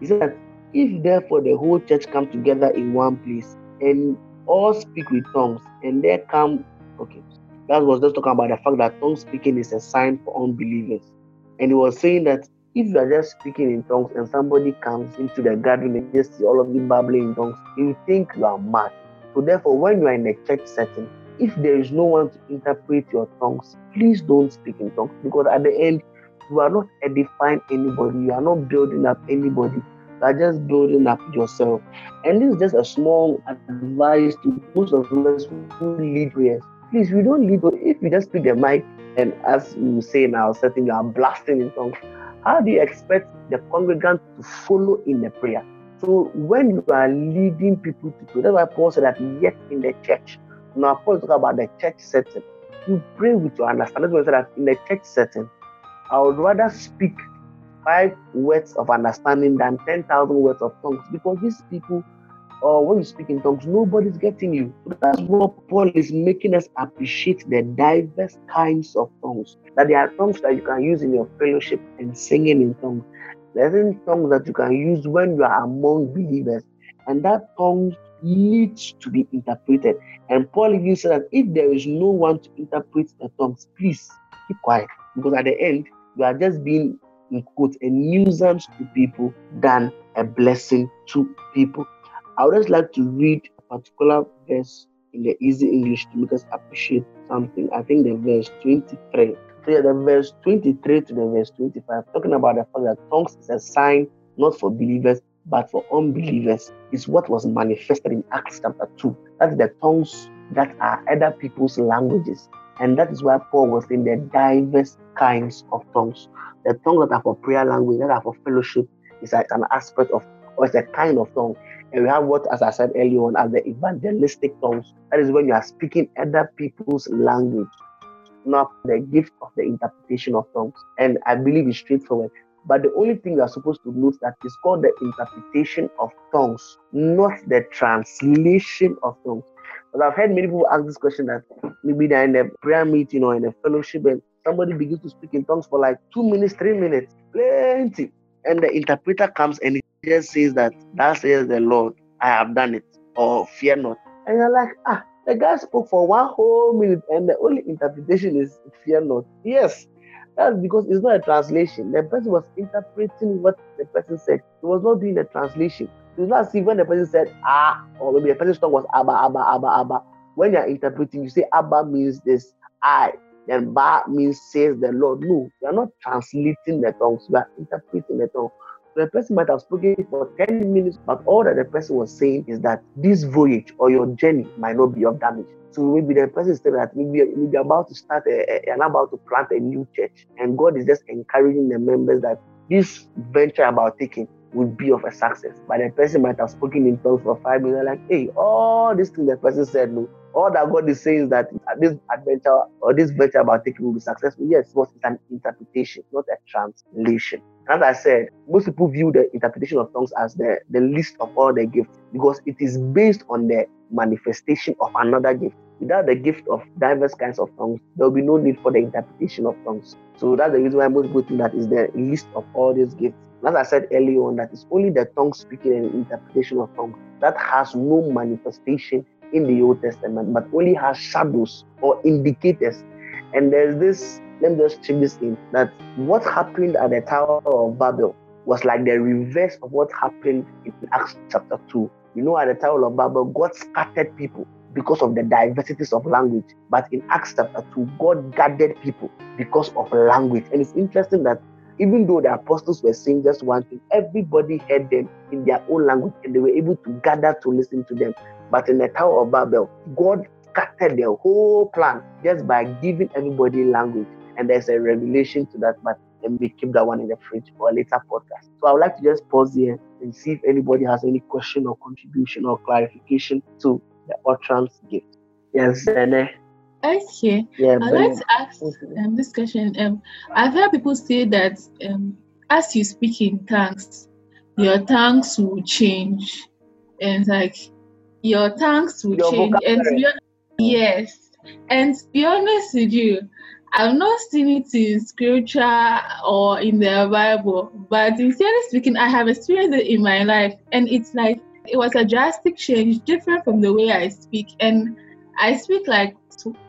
he said, If therefore the whole church come together in one place and all speak with tongues, and there come, okay, that was just talking about the fact that tongue speaking is a sign for unbelievers. And he was saying that if you are just speaking in tongues and somebody comes into the gathering and just see all of you babbling in tongues, you think you are mad. So therefore, when you are in a church setting, if there is no one to interpret your tongues, please don't speak in tongues because at the end, you are not edifying anybody, you are not building up anybody, you are just building up yourself. And this is just a small advice to most of us who lead prayers. Please, we don't lead, if you just pick the mic and as you say now, setting you are blasting in tongues, how do you expect the congregant to follow in the prayer? So when you are leading people to pray, that's why Paul said that yet in the church. Now Paul talk about the church setting. You pray with your understanding. That's why that in the church setting, I would rather speak five words of understanding than 10,000 words of tongues because these people, or uh, when you speak in tongues, nobody's getting you. That's what Paul is making us appreciate the diverse kinds of tongues. That there are tongues that you can use in your fellowship and singing in tongues. There are tongues that you can use when you are among believers, and that tongue needs to be interpreted. And Paul even said that if there is no one to interpret the tongues, please keep quiet because at the end you are just being in quote a nuisance to people than a blessing to people. I would just like to read a particular verse in the easy English to make us appreciate something. I think the verse 23. So the verse 23 to the verse 25, talking about the fact that tongues is a sign not for believers but for unbelievers, is what was manifested in Acts chapter 2. That's the tongues that are other people's languages. And that is why Paul was in the diverse kinds of tongues. The tongues that are for prayer language, that are for fellowship, is an aspect of, or it's a kind of tongue. And we have what, as I said earlier on, as the evangelistic tongues. That is when you are speaking other people's language, not the gift of the interpretation of tongues. And I believe it's straightforward. But the only thing you are supposed to note that is called the interpretation of tongues, not the translation of tongues. But I've heard many people ask this question that maybe they're in a prayer meeting or in a fellowship and somebody begins to speak in tongues for like two minutes, three minutes, plenty. And the interpreter comes and he just says that, that says the Lord, I have done it, or fear not. And you're like, ah, the guy spoke for one whole minute and the only interpretation is fear not. Yes, that's because it's not a translation. The person was interpreting what the person said. He was not doing the translation. Do not see when the person said ah, or maybe the person's tongue was abba, abba, abba, abba. When you're interpreting, you say abba means this, I, then ba means says the Lord. No, you are not translating the tongues, you are interpreting the tongue. The person might have spoken for 10 minutes, but all that the person was saying is that this voyage or your journey might not be of damage. So maybe the person is saying that maybe, maybe about to start a, and about to plant a new church, and God is just encouraging the members that this venture about taking would be of a success. But the person might have spoken in tongues for five minutes, like, hey, all this thing the person said, no. All that God is saying is that this adventure or this venture about taking will be successful. Yes, but it's an interpretation, not a translation. As I said, most people view the interpretation of tongues as the, the least of all the gifts because it is based on the manifestation of another gift. Without the gift of diverse kinds of tongues, there will be no need for the interpretation of tongues. So that's the reason why most people think that is the least of all these gifts. As I said earlier on, that it's only the tongue speaking and interpretation of tongues that has no manifestation in the Old Testament, but only has shadows or indicators. And there's this, let me just check this in, that what happened at the Tower of Babel was like the reverse of what happened in Acts chapter 2. You know, at the Tower of Babel, God scattered people because of the diversities of language. But in Acts chapter 2, God gathered people because of language. And it's interesting that even though the apostles were saying just one thing, everybody heard them in their own language and they were able to gather to listen to them. But in the Tower of Babel, God scattered their whole plan just by giving everybody language. And there's a revelation to that. But and we keep that one in the fridge for a later podcast. So I would like to just pause here and see if anybody has any question or contribution or clarification to the utterance gift. Yes, Bene. Okay. Yeah, I'd like to ask um, this question. Um, I've heard people say that um, as you speak in tongues, your tongues will change, and like your tongues will your change. And to be honest, yes, and to be honest with you, I've not seen it in scripture or in the Bible, but sincerely speaking, I have experienced it in my life, and it's like it was a drastic change, different from the way I speak, and I speak like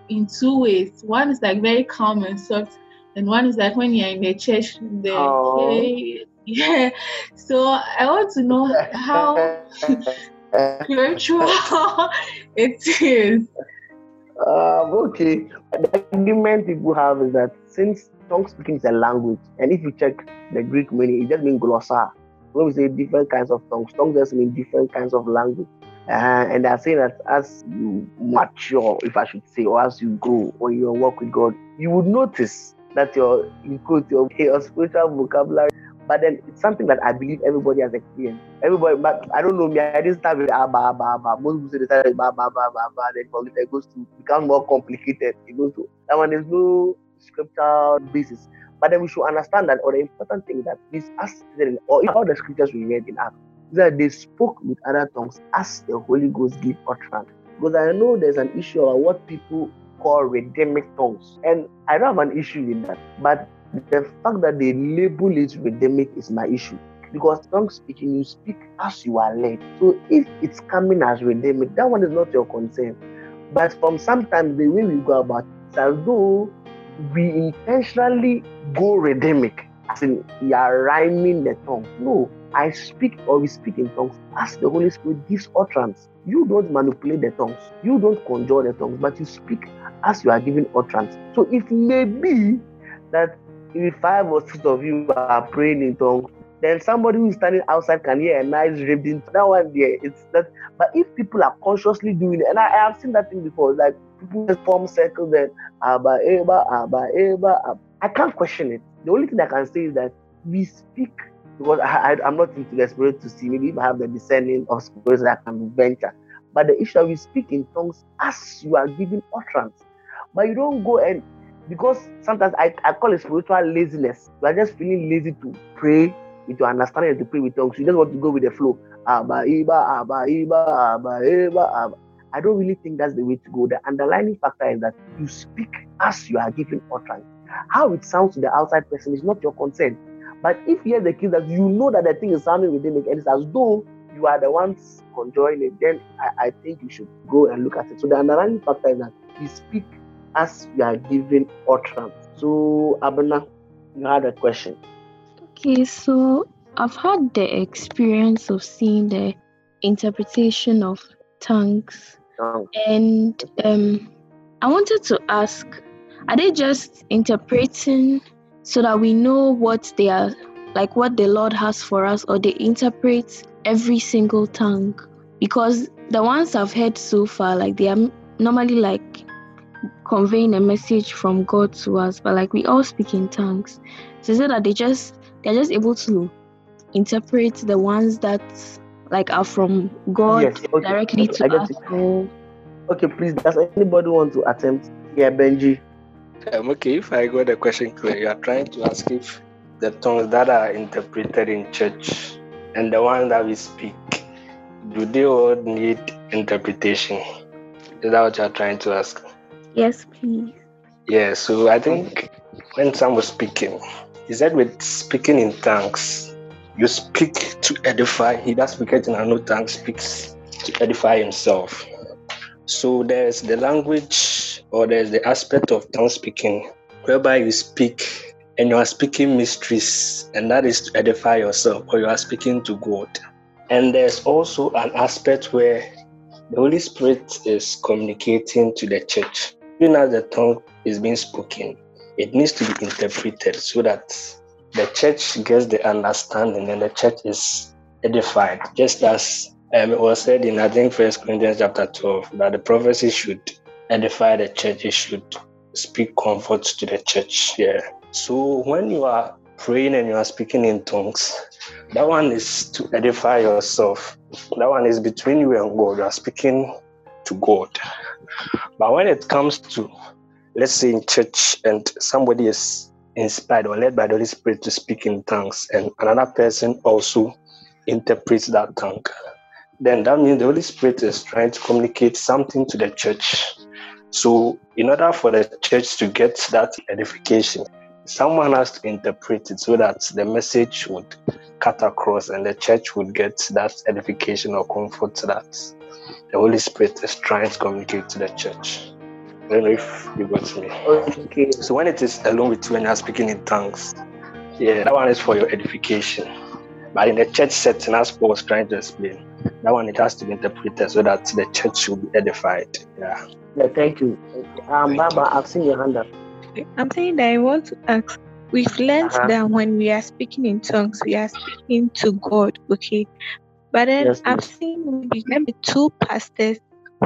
in two ways. One is like very calm and soft, and one is like when you're in the church, the oh. hey, yeah. So I want to know how spiritual it is. Um, okay. The argument people have is that since tongue speaking is a language, and if you check the Greek meaning, it just means glossa. When we say different kinds of tongues, tongues just mean different kinds of language. Uh, and they're saying that as you mature, if I should say, or as you grow or you work with God, you would notice that your you quote your, your spiritual vocabulary. But then it's something that I believe everybody has experienced. Everybody, but I don't know me. I didn't start with abba abba abba. Most people say they start with abba abba abba. Then it goes to become more complicated. It goes to that one. There's no scriptural basis. But then we should understand that, or the important thing that this, as or all the scriptures we read in Acts, that they spoke with other tongues as the Holy Ghost gave utterance. Because I know there's an issue of what people call redemic tongues. And I don't have an issue with that. But the fact that they label it redemic is my issue. Because tongue speaking, you speak as you are led. So if it's coming as redemic, that one is not your concern. But from sometimes the way we go about it, as though we intentionally go redemic, as in we are rhyming the tongue. No, I speak or we speak in tongues as the Holy Spirit gives utterance. You don't manipulate the tongues, you don't conjure the tongues, but you speak as you are given utterance. So it may be that if five or six of you are praying in tongues, then somebody who is standing outside can hear a nice into that one there. It's that but if people are consciously doing it, and I, I have seen that thing before, like people just form circles then Abba Eba, Abba Eba. I can't question it. The only thing I can say is that we speak because I, am not into the spirit to see. Maybe if I have the discerning of spirits that I can venture. But the issue we speak in tongues as you are giving utterance. But you don't go and because sometimes I, I call it spiritual laziness. You are just feeling lazy to pray with your understanding and to pray with tongues. You just want to go with the flow. Abba, Iba, Abba, Iba, Abba, Iba, Abba. I don't really think that's the way to go. The underlying factor is that you speak as you are giving utterance. How it sounds to the outside person is not your concern. But if you have the case that you know that the thing is sounding within it and it's as though you are the ones controlling it, then I, I think you should go and look at it. So the underlying factor is that you speak as you are giving utterance. So Abena, you had a question. Okay, so I've had the experience of seeing the interpretation of tongues. And um, I wanted to ask, are they just interpreting so that we know what they are like what the Lord has for us, or they interpret every single tongue. Because the ones I've heard so far, like they are normally like conveying a message from God to us, but like we all speak in tongues. So is that they just they're just able to interpret the ones that like are from God yes, okay. directly to us. Okay, please, does anybody want to attempt? Yeah, Benji. Um, okay, if I got the question clear, you are trying to ask if the tongues that are interpreted in church and the ones that we speak, do they all need interpretation? Is that what you are trying to ask? Yes, please. Yeah, so I think when Sam was speaking, he said with speaking in tongues, you speak to edify. He that speaks in another tongue speaks to edify himself. So there's the language or there's the aspect of tongue speaking whereby you speak and you are speaking mysteries, and that is to edify yourself, or you are speaking to God. And there's also an aspect where the Holy Spirit is communicating to the church. Even as the tongue is being spoken, it needs to be interpreted so that the church gets the understanding and the church is edified, just as um, it was said in I think First Corinthians chapter 12 that the prophecy should edify the church, it should speak comfort to the church. Yeah. So when you are praying and you are speaking in tongues, that one is to edify yourself. That one is between you and God. You are speaking to God. But when it comes to, let's say, in church and somebody is inspired or led by the Holy Spirit to speak in tongues, and another person also interprets that tongue, then that means the Holy Spirit is trying to communicate something to the church. So, in order for the church to get that edification, someone has to interpret it so that the message would cut across and the church would get that edification or comfort that the Holy Spirit is trying to communicate to the church. I don't know if you got me. Okay. So when it is alone with you and you're speaking in tongues, yeah, that one is for your edification. But in the church setting, as Paul was trying to explain, that one it has to be interpreted so that the church should be edified. Yeah. Yeah, thank you. Um, Baba, I've seen your hand up. I'm saying that I want to ask. We've learned uh-huh. that when we are speaking in tongues, we are speaking to God, okay? But then yes, I've seen maybe two pastors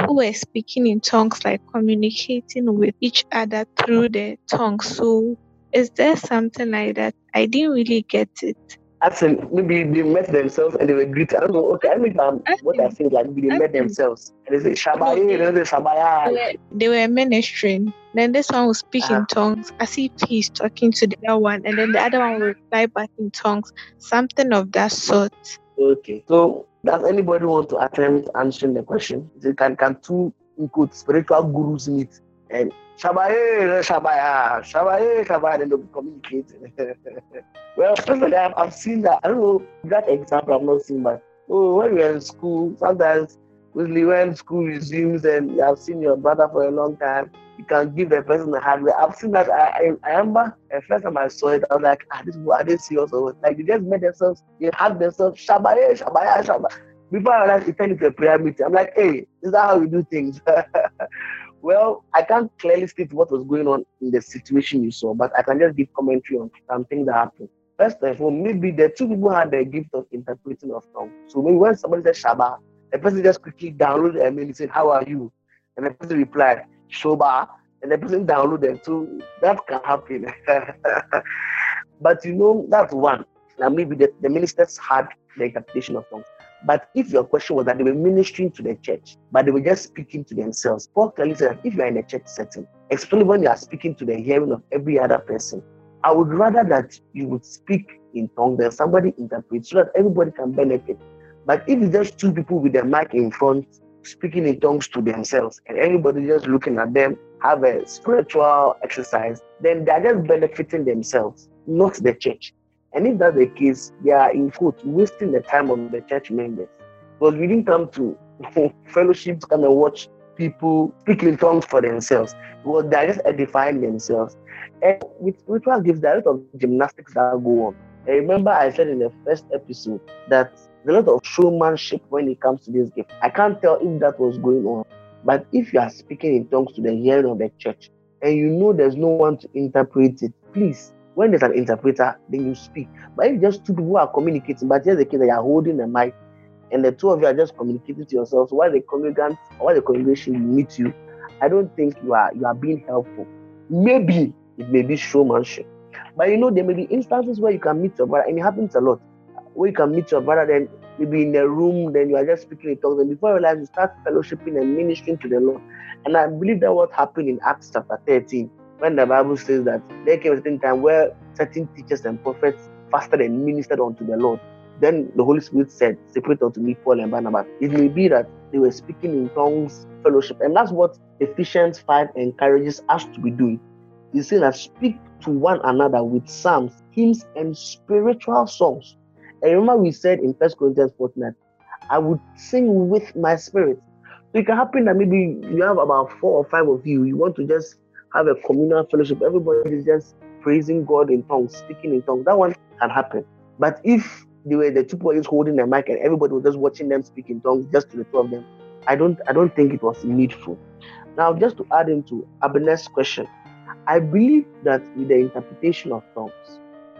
who were speaking in tongues, like communicating with each other through their tongues. So, is there something like that? I didn't really get it. Actually, maybe they met themselves and they were greeted. I don't know. Okay, I mean, um, what I think, like maybe they met themselves and they say Shabaya, they Shabaya. They were ministering. Then this one will speak uh-huh. in tongues as if he's talking to the other one, and then the other one will reply back in tongues, something of that sort. Okay, so does anybody want to attempt answering the question? They can can two quote spiritual gurus meet and Shabaye, Shabaya, Shabaye, Shabaya, and they'll communicate. well, personally, I've, I've seen that. I don't know that example. I've not seen, but oh, when are in school, sometimes when school resumes and you have seen your brother for a long time, you can give the person a hard. I've seen that. I, I, I remember the first time I saw it, I was like, ah, this are they serious or Like they just made themselves, they hug themselves, Shabaya, Shabaya, Shabaya. Before I realized it turned into a prayer meeting. I'm like, hey, is how we do things. Well, I can't clearly state what was going on in the situation you saw, but I can just give commentary on something that happened. First of all, maybe the two people had the gift of interpreting of tongues. So maybe when somebody said Shaba, the person just quickly downloaded and he said, How are you? And the person replied, Shoba. And the person downloaded. So that can happen. but you know, that's one. Now maybe the, the ministers had the interpretation of tongues. But if your question was that they were ministering to the church, but they were just speaking to themselves, Paul clearly said that if you are in a church setting, especially when you are speaking to the hearing of every other person, I would rather that you would speak in tongues than somebody interprets so that everybody can benefit. But if it's just two people with a mic in front speaking in tongues to themselves and everybody just looking at them have a spiritual exercise, then they're just benefiting themselves, not the church. And if that's the case, they are in quote wasting the time of the church members. Because we didn't come to fellowship to come and watch people speak in tongues for themselves. Because they're just edifying themselves. And with spiritual gifts, there are a lot of gymnastics that go on. I remember I said in the first episode that there's a lot of showmanship when it comes to this gift. I can't tell if that was going on. But if you are speaking in tongues to the hearing of the church and you know there's no one to interpret it, please when there's an interpreter, then you speak. But if just two people are communicating, but here's the case that you are holding the mic and the two of you are just communicating to yourselves while the congregant or while the congregation meet you, I don't think you are you are being helpful. Maybe it may be showmanship. But you know, there may be instances where you can meet your brother, and it happens a lot. Where you can meet your brother, then maybe in a room, then you are just speaking in tongues, and before you realize you start fellowshipping and ministering to the Lord. And I believe that what happened in Acts chapter 13 when the Bible says that there came a certain time where certain teachers and prophets fasted and ministered unto the Lord. Then the Holy Spirit said, Separate unto me Paul and Barnabas. It may be that they were speaking in tongues, fellowship. And that's what Ephesians 5 encourages us to be doing. He says that speak to one another with psalms, hymns, and spiritual songs. And remember, we said in First Corinthians 14 that I would sing with my spirit. So it can happen that maybe you have about four or five of you, you want to just have a communal fellowship. Everybody is just praising God in tongues, speaking in tongues. That one can happen. But if they were the two boys holding the mic and everybody was just watching them speak in tongues, just to the two of them, I don't I don't think it was needful. Now, just to add into Abena's question, I believe that with the interpretation of tongues,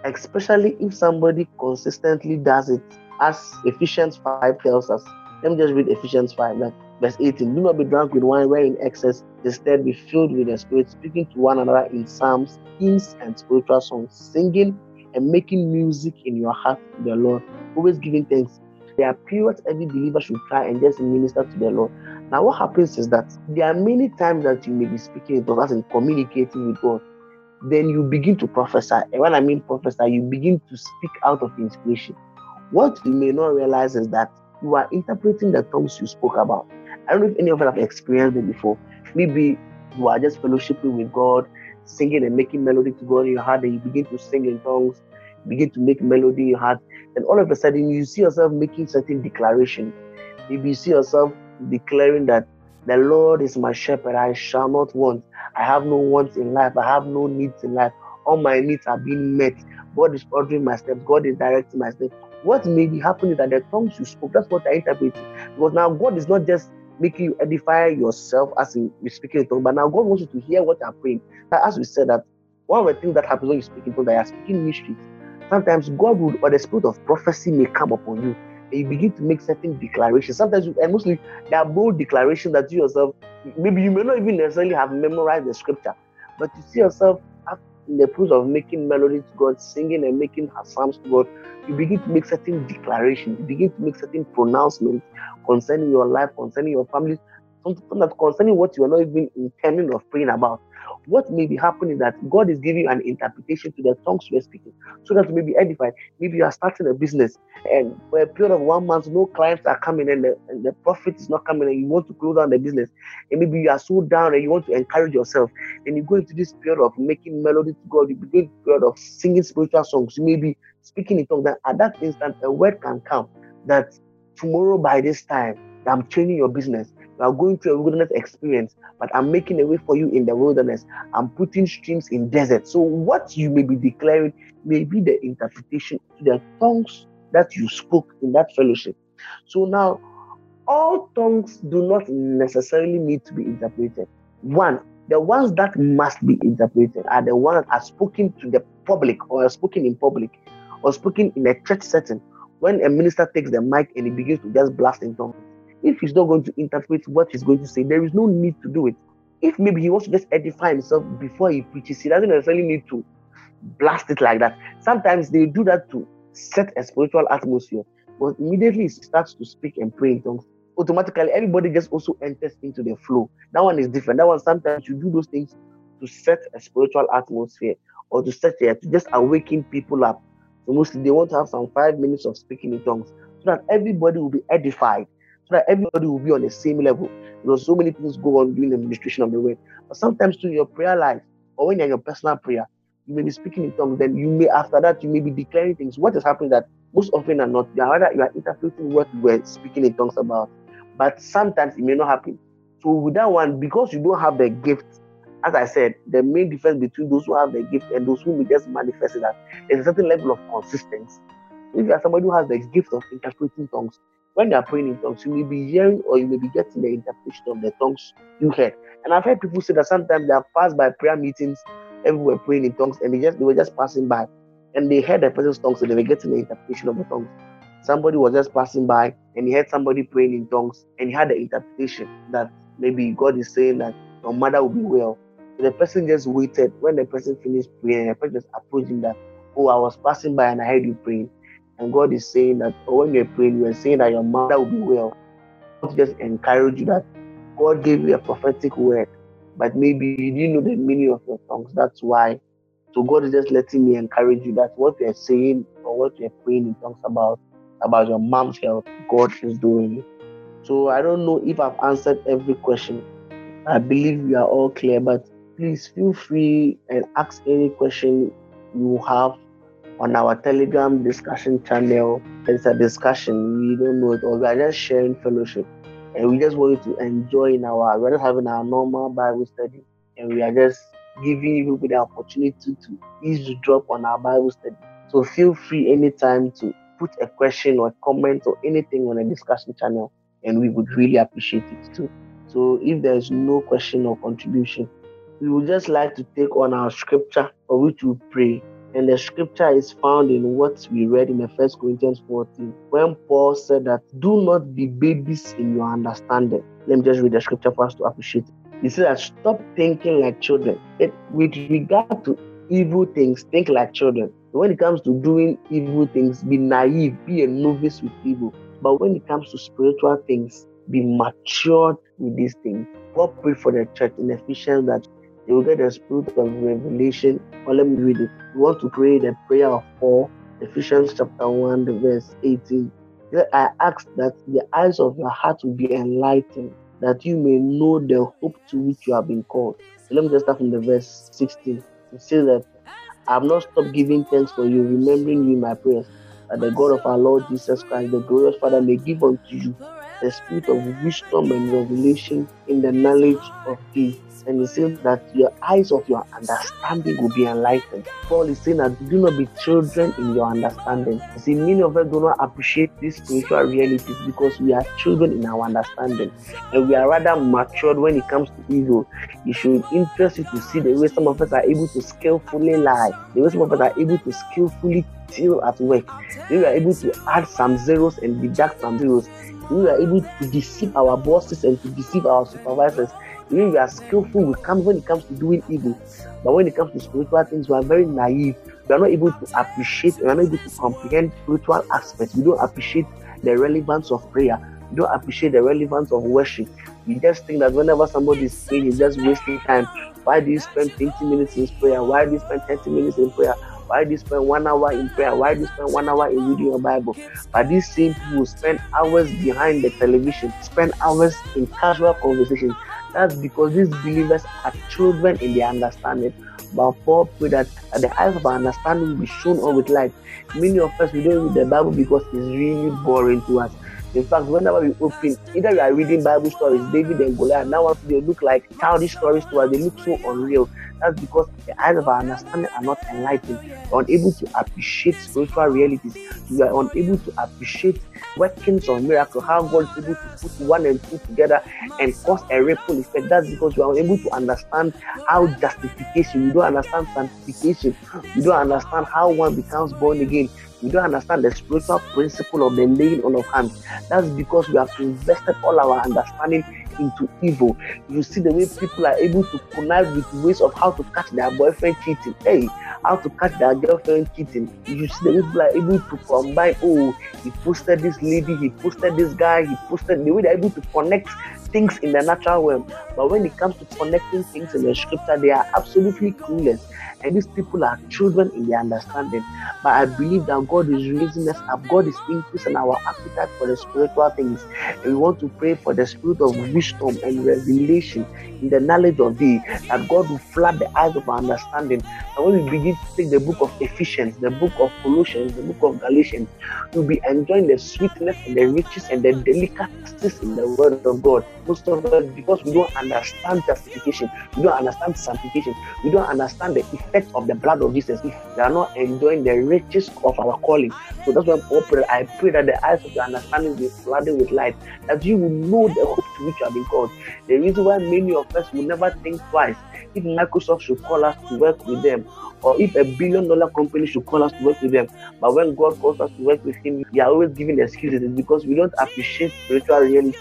especially if somebody consistently does it, as Ephesians 5 tells us, let me just read Ephesians 5 that verse 18 Do not be drunk with wine where in excess, instead be filled with the Spirit, speaking to one another in psalms, hymns, and spiritual songs, singing and making music in your heart to the Lord, always giving thanks. There are periods every believer should try and just minister to the Lord. Now, what happens is that there are many times that you may be speaking in tongues and communicating with God. Then you begin to prophesy. And when I mean prophesy, you begin to speak out of inspiration. What you may not realize is that you are interpreting the tongues you spoke about. I don't know if any of you have experienced it before. Maybe you are just fellowshipping with God, singing and making melody to God in your heart, and you begin to sing in tongues, begin to make melody in your heart, and all of a sudden you see yourself making certain declaration. Maybe you see yourself declaring that the Lord is my shepherd, I shall not want. I have no wants in life, I have no needs in life. All my needs are being met. God is ordering my steps, God is directing my steps. What may be happening that the tongues you spoke, that's what I interpret. Because now God is not just making you edify yourself as you speaking in tongues. But now God wants you to hear what you're praying. As we said that one of the things that happens when you speak in tongues, that you're speaking mysteries. Sometimes God would or the spirit of prophecy may come upon you. And you begin to make certain declarations. Sometimes you, and mostly they are bold declarations that you yourself maybe you may not even necessarily have memorized the scripture, but you see yourself in the process of making melodies to God, singing and making psalms to God, you begin to make certain declarations, you begin to make certain pronouncements concerning your life, concerning your family, that concerning what you are not even intending of praying about. What may be happening that God is giving you an interpretation to the tongues you are speaking, so that you may be edified. Maybe you are starting a business, and for a period of one month, no clients are coming, and the, and the profit is not coming, and you want to close down the business. And maybe you are so down, and you want to encourage yourself, and you go into this period of making melody to God. You begin period of singing spiritual songs. You may be speaking in tongues. That at that instant, a word can come that tomorrow by this time, I'm changing your business. You are going through a wilderness experience, but I'm making a way for you in the wilderness. I'm putting streams in desert. So what you may be declaring may be the interpretation to the tongues that you spoke in that fellowship. So now, all tongues do not necessarily need to be interpreted. One, the ones that must be interpreted are the ones that are spoken to the public or are spoken in public or spoken in a church setting. When a minister takes the mic and he begins to just blast in tongues, if he's not going to interpret what he's going to say, there is no need to do it. If maybe he wants to just edify himself before he preaches, he doesn't necessarily need to blast it like that. Sometimes they do that to set a spiritual atmosphere. But immediately he starts to speak and pray in tongues, automatically everybody just also enters into the flow. That one is different. That one sometimes you do those things to set a spiritual atmosphere or to set it to just awaken people up. So mostly they want to have some five minutes of speaking in tongues so that everybody will be edified so that everybody will be on the same level. Because so many things go on during the administration of the word. But sometimes to your prayer life, or when you're in your personal prayer, you may be speaking in tongues, then you may after that you may be declaring things. What is happening that most often are not, you are, rather, you are interpreting what you were speaking in tongues about. But sometimes it may not happen. So with that one, because you don't have the gift, as I said, the main difference between those who have the gift and those who may just manifest it that there's a certain level of consistency. If you are somebody who has the gift of interpreting tongues, when you are praying in tongues, you may be hearing or you may be getting the interpretation of the tongues you heard. And I've heard people say that sometimes they have passed by prayer meetings, everywhere praying in tongues, and they just they were just passing by, and they heard the person's tongues, so they were getting the interpretation of the tongues. Somebody was just passing by, and he heard somebody praying in tongues, and he had the interpretation that maybe God is saying that your mother will be well. So the person just waited when the person finished praying, and the person just approached him that, oh, I was passing by and I heard you praying. And God is saying that when you're praying, you're saying that your mother will be well. Not just encourage you that God gave you a prophetic word, but maybe you didn't know the meaning of your tongues. That's why. So God is just letting me encourage you that what you're saying or what you're praying in tongues about, about your mom's health, God is doing it. So I don't know if I've answered every question. I believe we are all clear, but please feel free and ask any question you have on our Telegram discussion channel. It's a discussion. We don't know it all. We are just sharing fellowship. And we just want you to enjoy in our we're just having our normal Bible study. And we are just giving you the opportunity to eavesdrop on our Bible study. So feel free anytime to put a question or comment or anything on the discussion channel. And we would really appreciate it too. So if there's no question or contribution, we would just like to take on our scripture for which we pray and the scripture is found in what we read in the First Corinthians 14, when Paul said that do not be babies in your understanding. Let me just read the scripture for us to appreciate it. He said that stop thinking like children. It, with regard to evil things, think like children. When it comes to doing evil things, be naive, be a novice with evil. But when it comes to spiritual things, be matured with these things. God pray for the church in Ephesians that they will get the spirit of revelation. Let me read it. We want to pray the prayer of Paul, Ephesians chapter 1, verse 18. I ask that the eyes of your heart will be enlightened, that you may know the hope to which you have been called. So let me just start from the verse 16. It says that I have not stopped giving thanks for you, remembering you in my prayers, that the God of our Lord Jesus Christ, the glorious Father, may give unto you the spirit of wisdom and revelation in the knowledge of thee and he says that your eyes of your understanding will be enlightened. Paul is saying that do not be children in your understanding. You see, many of us do not appreciate these spiritual realities because we are children in our understanding and we are rather matured when it comes to evil. It should interest you to see the way some of us are able to skillfully lie, the way some of us are able to skillfully steal at work. We are able to add some zeros and deduct some zeros. We are able to deceive our bosses and to deceive our supervisors we are skillful, we come when it comes to doing evil. But when it comes to spiritual things, we are very naive. We are not able to appreciate, we are not able to comprehend spiritual aspects. We don't appreciate the relevance of prayer. We don't appreciate the relevance of worship. We just think that whenever somebody is praying, he's just wasting time. Why do you spend 20 minutes in prayer? Why do you spend 30 minutes in prayer? Why do you spend one hour in prayer? Why do you spend one hour in reading your Bible? But these same people spend hours behind the television, spend hours in casual conversations, that's because these believers are children in their understanding. But Paul prayed that, the eyes of our understanding will be shown on with light. Many of us we don't read the Bible because it's really boring to us. In fact, whenever we open, either we are reading Bible stories, David and Goliath, now they look like childish stories to us, they look so unreal. That's because the eyes of our understanding are not enlightened. We're unable to appreciate spiritual realities. We are unable to appreciate workings of miracle, how God is able to put one and two together and cause a ripple effect. That's because we are unable to understand how justification, we don't understand sanctification, we don't understand how one becomes born again. We don't understand the spiritual principle of the laying on of hands. That's because we have invested all our understanding into evil. You see the way people are able to connive with ways of how to catch their boyfriend cheating. Hey, how to catch their girlfriend cheating. You see the way people are able to combine. Oh, he posted this lady, he posted this guy, he posted the way they're able to connect things in the natural realm. But when it comes to connecting things in the scripture, they are absolutely clueless. And these people are children in their understanding. But I believe that God is raising us up. God is increasing our appetite for the spiritual things. And we want to pray for the spirit of wisdom and revelation in the knowledge of thee, that God will flood the eyes of our understanding. And when we begin to take the book of Ephesians, the book of Colossians, the book of Galatians, we'll be enjoying the sweetness and the riches and the delicacies in the word of God. Most of us, because we don't understand justification, we don't understand sanctification, we don't understand the effect of the blood of Jesus. We are not enjoying the riches of our calling. So that's why I pray, I pray that the eyes of your understanding be flooded with light, that you will know the hope to which you have been called. The reason why many of us will never think twice if Microsoft should call us to work with them, or if a billion dollar company should call us to work with them. But when God calls us to work with Him, we are always giving excuses because we don't appreciate spiritual reality.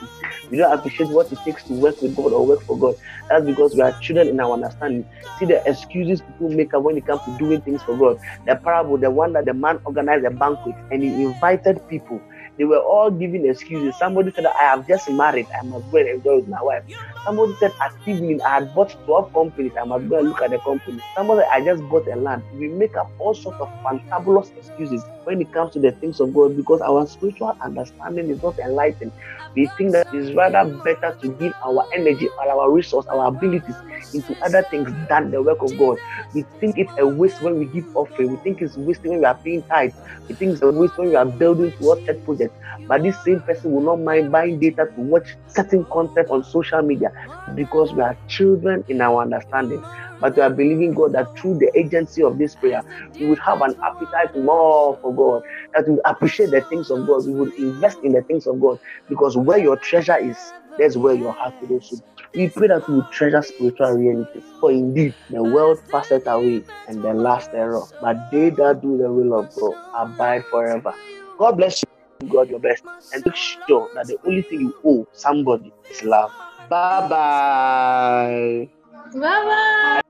We don't appreciate what it takes to work with God or work for God. That's because we are children in our understanding. See the excuses people make up when it comes to doing things for God. The parable, the one that the man organized a banquet and he invited people they were all giving excuses. Somebody said, I have just married, I must go and enjoy with my wife. Somebody said, at evening, I had bought 12 companies, I must go and look at the company. Somebody said, I just bought a land. We make up all sorts of fantabulous excuses when it comes to the things of God because our spiritual understanding is not enlightened. We think that it's rather better to give our energy our resource, our abilities into other things than the work of God. We think it's a waste when we give offering. We think it's wasting when we are paying tithe. We think it's a waste when we are building towards church projects. But this same person will not mind buying data to watch certain content on social media because we are children in our understanding. But we are believing God that through the agency of this prayer, we would have an appetite more for God, that we appreciate the things of God, we would invest in the things of God, because where your treasure is, that's where your heart will also. We pray that we treasure spiritual realities. For indeed, the world passeth away and the last error, but they that do the will of God abide forever. God bless you. God your best and make sure that the only thing you owe somebody is love. Bye bye. Bye bye.